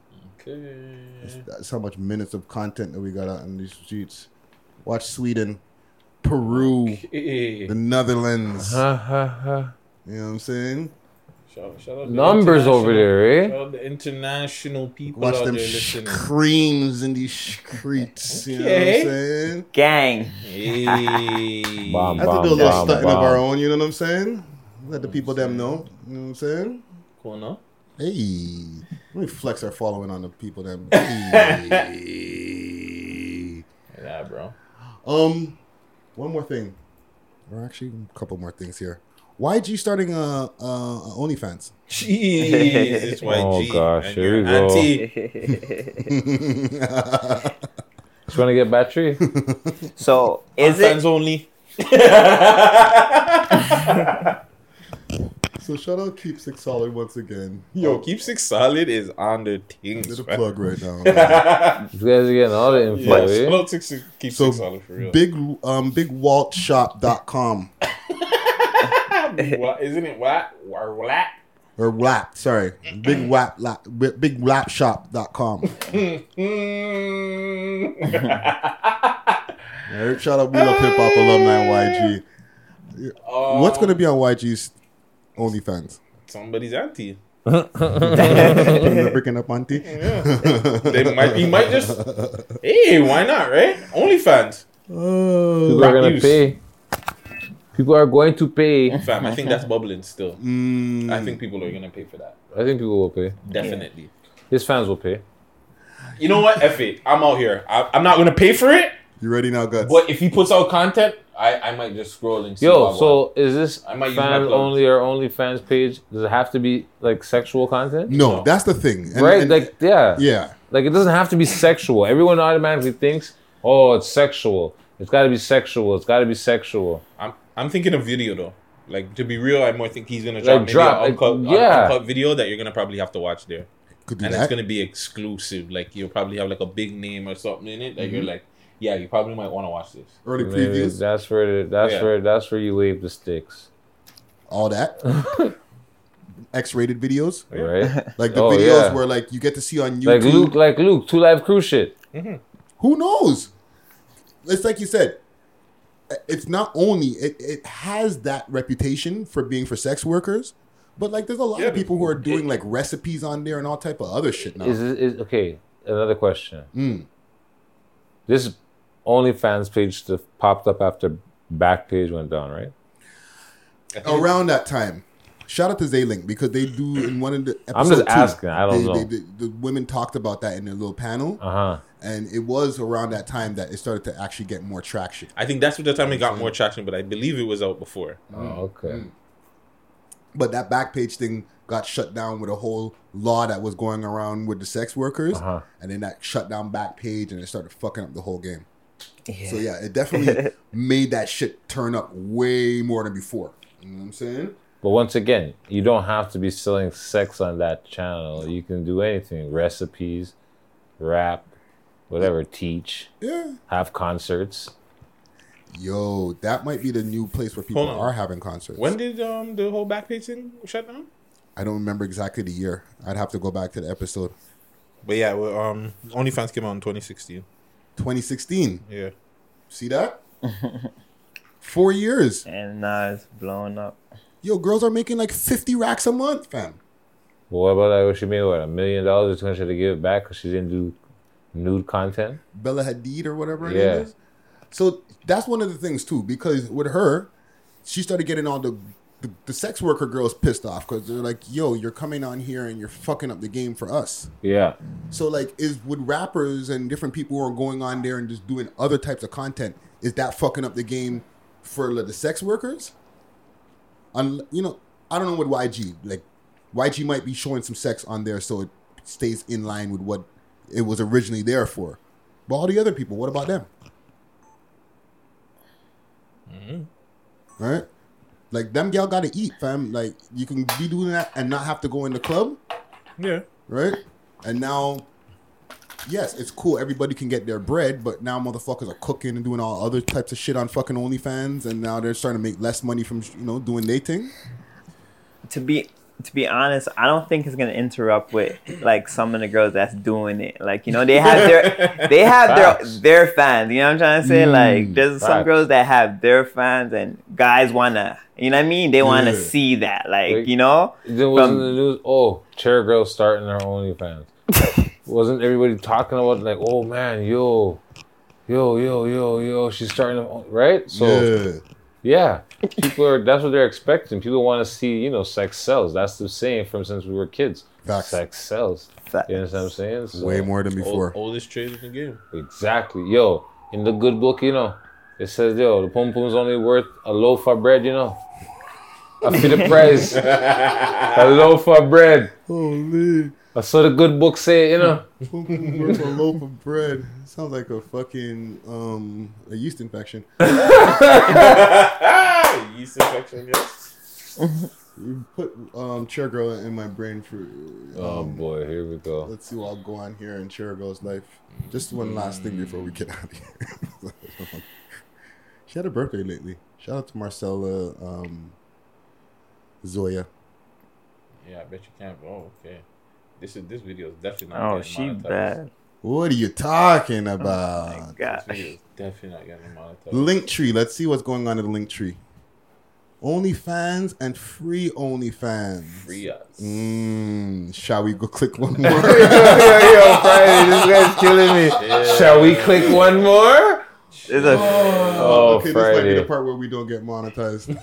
Okay. That's how much minutes of content that we got out in these streets. Watch Sweden, Peru, Okay. the Netherlands. Ha ha ha. You know what I'm saying? Shout, shout out the Numbers over there, eh? Shout out the international people Watch out them there sh- listening. creams in these streets. You know what I'm Okay. saying? Gang. Hey. Bomb, I have to do a little bomb, stunting of our own, you know what I'm saying? Let the people them know. You know what I'm saying? Cool, no? Hey. Let me flex our following on the people them. Hey. Yeah, bro. Um, one more thing, or actually a couple more things here. YG starting uh, uh OnlyFans. Jeez, it's YG. Oh, gosh, and here your we go. auntie. Trying to get battery? So is fans it only. So shout out Keep Six Solid once again. Yo, Keep Six Solid is on their things. Little fam. plug right now. These guys are getting all the info, Yeah, eh? shout out Six, Keep So Six Solid for real. big um bigwaltshop.com. What isn't it? What or what? or WAP, sorry. Big WAP, lap, big WAPshop.com. Eric, shout out We Love Hip Hop alumni YG. What's going to be on YG's OnlyFans? Somebody's auntie. They're breaking up auntie. Yeah. They might. He might just. Hey, why not? Right? OnlyFans. Oh, People are gonna News. pay. People are going to pay. Fam, I think that's bubbling still. Mm. I think people are gonna pay for that. I think people will pay. Definitely. His fans will pay. You know what? F it. I'm out here. I, I'm not gonna pay for it. You ready now, guts? But if he puts out content, I, I might just scroll and see. Yo, what I so is this I might fans plug. only or only fans page? Does it have to be like sexual content? No, that's the thing. And- right? and- like, yeah. Yeah. Like, it doesn't have to be sexual. Everyone automatically thinks, oh, it's sexual. It's got to be sexual. It's got to be sexual. I'm I'm thinking of video though. Like to be real, I more think he's gonna Like, drop maybe drop, an uncut, an yeah. uncut video that you're gonna probably have to watch there. Could do and that. it's gonna be exclusive. Like you'll probably have like a big name or something in it that you're Mhm. like, yeah, you probably might want to watch this. Early Maybe previews, That's where the, that's Yeah. where that's where you wave the sticks. all that. X-rated videos, Right? Like the Oh, videos yeah. where like you get to see on YouTube. Like Luke, like Luke, 2 Live Crew shit. Who knows? It's like you said. It's not only it, it has that reputation for being for sex workers, but like there's a lot of people who are doing like recipes on there and all type of other shit now. Is it is okay? Another question. Mm. This OnlyFans page stuff popped up after Backpage went down, right? Around that time, shout out to Zaylink because they do in one of the. Episodes. I'm just two, asking, I don't they- know. they- they- the women talked about that in their little panel, Uh huh. and it was around that time that it started to actually get more traction. I think that's what the time it got more traction, but I believe it was out before. Oh, okay. But that back page thing got shut down with a whole law that was going around with the sex workers, Uh-huh. and then that shut down back page, and it started fucking up the whole game. So yeah, it definitely made that shit turn up way more than before. You know what I'm saying? But once again, you don't have to be selling sex on that channel. You can do anything: recipes, rap, whatever. Teach. Yeah. Have concerts. Yo, that might be the new place where people are having concerts. When did um the whole Backpage thing shut down? I don't remember exactly the year. I'd have to go back to the episode. But yeah, well, um, OnlyFans came out in 2016. 2016. Yeah. See that? Four years. And now it's blowing up. Yo, girls are making like 50 racks a month, fam. Well, what about that? What she made? What a million dollars? It's gonna give it back because she didn't do nude content. Bella Hadid or whatever Yeah. name. So that's one of the things too, because with her, she started getting all the the, the sex worker girls pissed off because they're like, "Yo, you're coming on here and you're fucking up the game for us." Yeah. So like, is would rappers and different people who are going on there and just doing other types of content, is that fucking up the game for like, the sex workers? Un- you know, I don't know what YG. Like, YG might be showing some sex on there so it stays in line with what it was originally there for. But all the other people, what about them? Mm-hmm. Right? Like them gal gotta eat, fam. Like you can be doing that and not have to go in the club. Yeah. Right? And now yes, it's cool. Everybody can get their bread, but now motherfuckers are cooking and doing all other types of shit on fucking OnlyFans, and now they're starting to make less money from you know doing their thing. To be to be honest, I don't think it's gonna interrupt with like some of the girls that's doing it. Like you know, they have their they have Facts. their their fans. You know what I'm trying to say? Mm, like there's some girls that have their fans, and guys wanna. You know what I mean? They wanna Yeah. see that. Like, Like, you know. There was in From- the news. Oh, chair girls starting her OnlyFans. Wasn't everybody talking about like, oh man, yo, yo, yo, yo, yo, she's starting to right? So yeah, people are. That's what they're expecting. People want to see, you know, sex sells. That's the saying from since we were kids. Sex sells. You understand what I'm saying? So- Way more than before. Oldest trade in the game. Exactly. Yo, in the good book, you know, it says, yo, the pom pom's only worth a loaf of bread, you know. I feel the price. a loaf of bread. Holy. I saw the good book say, you know. Worth a loaf of bread. Sounds like a fucking um a yeast infection. Yeast infection, yes. You put um chair girl in my brain for. Oh um, boy, here we go. Let's see what I'll go on here in chair girl's life. Just one last thing before we get out of here. she had a birthday lately. Shout out to Marcella. Um, Zoia. Yeah, I bet you can't. Oh, okay. This is this video is definitely not. Oh, getting she monetized. bad. What are you talking about? God. This video is definitely not getting monetized. Linktree. Let's see what's going on in the Linktree. OnlyFans and free OnlyFans. Free us. Mm, shall we go click one more? yo, yo, Friday, this guy's killing me. Shall we click one more? There's a- Oh, okay, this might be the part where we don't get monetized.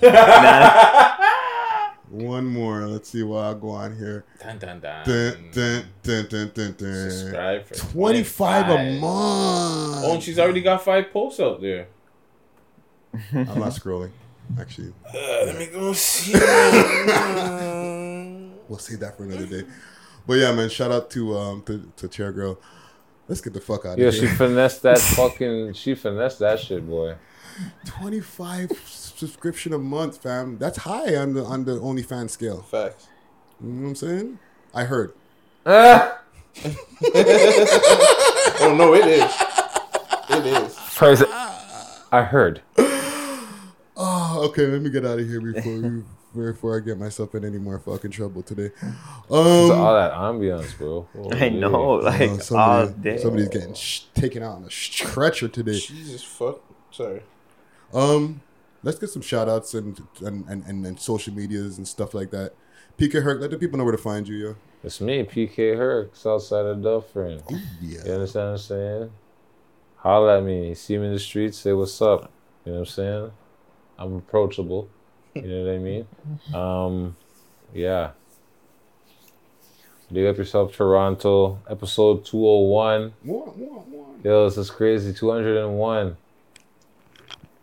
One more. Let's see what I'll go on here. Dun, dun, dun. Dun, dun, dun, dun, dun, dun. Subscribe for 25 a month. Oh, and she's already got five posts out there. I'm not scrolling, actually. Uh, let me go see. We'll save that for another day. But yeah, man, shout out to um to, to Chair Girl. Let's get the fuck out of here. Yeah, she finessed that fucking. She finessed that shit, boy. 25 subscription a month, fam. That's high on the on the OnlyFans scale. Facts. You know what I'm saying? I heard. Ah! oh no, it is. It is. Price- I heard. Oh, okay. Let me get out of here before we, before I get myself in any more fucking trouble today. It's Um, all that ambiance, bro. I know, like, uh, somebody- all day. somebody's getting sh- taken out on a stretcher today. Jesus fuck. Sorry. Um, let's get some shout outs and and, and, and social medias and stuff like that. PK Herc, let the people know where to find you, yo. It's me, PK Herc, Southside of Dufferin. Yeah. You understand what I'm saying? Holla at me. See me in the streets, say what's up. You know what I'm saying? I'm approachable. You know what I mean? Um, yeah. Big up yourself, Toronto. Episode 201. Yo, this is crazy. 201.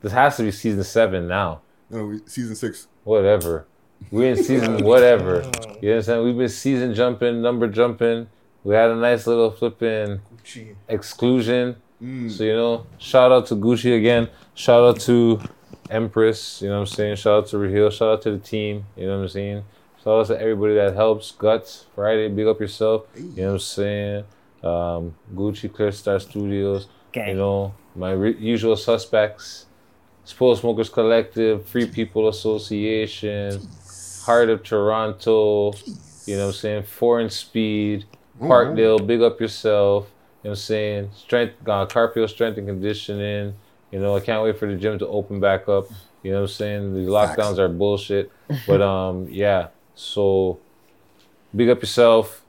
This has to be season seven now. No, we, season six. Whatever. We in season whatever. You understand? We've been season jumping, number jumping. We had a nice little flipping exclusion. So you know, shout out to Gucci again. Shout out to Empress. You know what I'm saying? Shout out to Raheel. Shout out to the team. You know what I'm saying? Shout out to everybody that helps. Guts Friday. Big up yourself. You know what I'm saying? Um, Gucci Clear Star Studios. You know my re- usual suspects. Spoil Smokers Collective, Free People Association, Heart of Toronto, you know what I'm saying? Foreign Speed, Parkdale, Big Up Yourself, you know what I'm saying? Strength, uh, Carpio Strength and Conditioning. You know, I can't wait for the gym to open back up. You know what I'm saying? The lockdowns are bullshit. But um, yeah, so big up yourself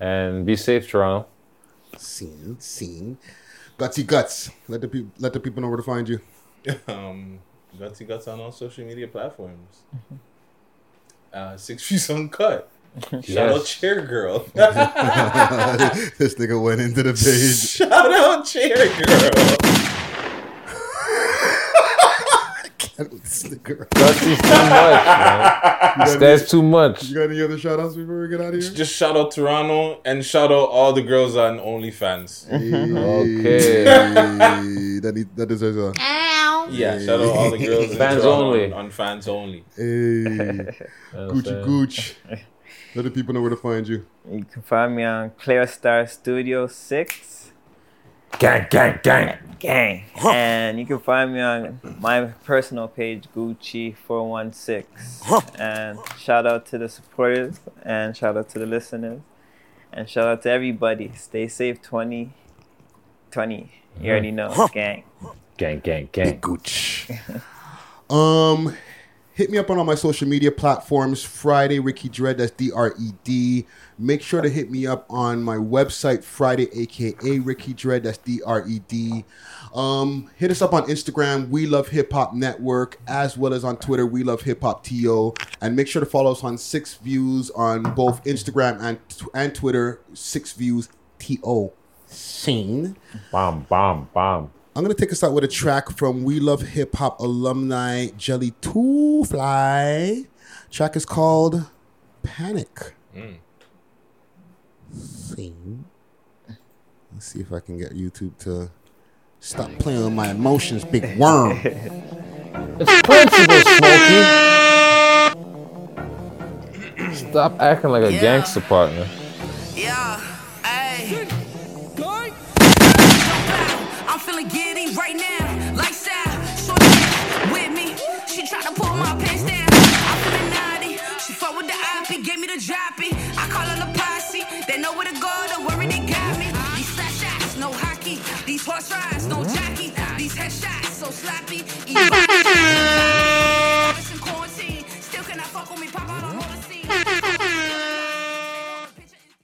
and be safe, Toronto. Scene, scene. Gutsy guts. Let the people let the people know where to find you. um, Gutsy Guts on all social media platforms. Uh, six Feet Uncut. Shout out Chair Girl. this nigga went into the page. Shout out Chair Girl. this nigga. Gutsy's too much, man. This too much. You got any other shout outs before we get out of here? Just shout out Toronto and shout out all the girls on OnlyFans. Okay. that, need, that deserves a. Yeah, shout out all the girls in Fans only. On, on fans only. Hey. Gucci Gooch. Let the people know where to find you. You can find me on Clear Star Studio 6. Gang, gang, gang. Gang. And you can find me on my personal page, Gucci416. And shout out to the supporters and shout out to the listeners. And shout out to everybody. Stay safe 2020. You already know. Gang. Gang, gang, gang. Gooch. Um, hit me up on all my social media platforms. Friday Ricky Dread. That's D R E D. Make sure to hit me up on my website Friday, aka Ricky Dread. That's D R E D. Um, hit us up on Instagram. We love Hip Hop Network, as well as on Twitter. We love Hip Hop To. And make sure to follow us on Six Views on both Instagram and and Twitter. Six Views To. Scene. Bomb, bomb, bomb. I'm gonna take us out with a track from We Love Hip Hop alumni Jelly Two Fly. Track is called Panic. Mm. Scene. Let's see if I can get YouTube to stop playing with my emotions, big worm. It's principle, Smokey. Stop acting like a gangster partner. Yeah, feeling giddy right now. Lifestyle, short with me. She try to pull my pants down. I'm feeling naughty. She fuck with the IP, gave me the joppy. I call her the posse. They know where to go, don't worry, they got me. These flash shots, no hockey. These horse rides, no jockey. These headshots, so sloppy. Eat-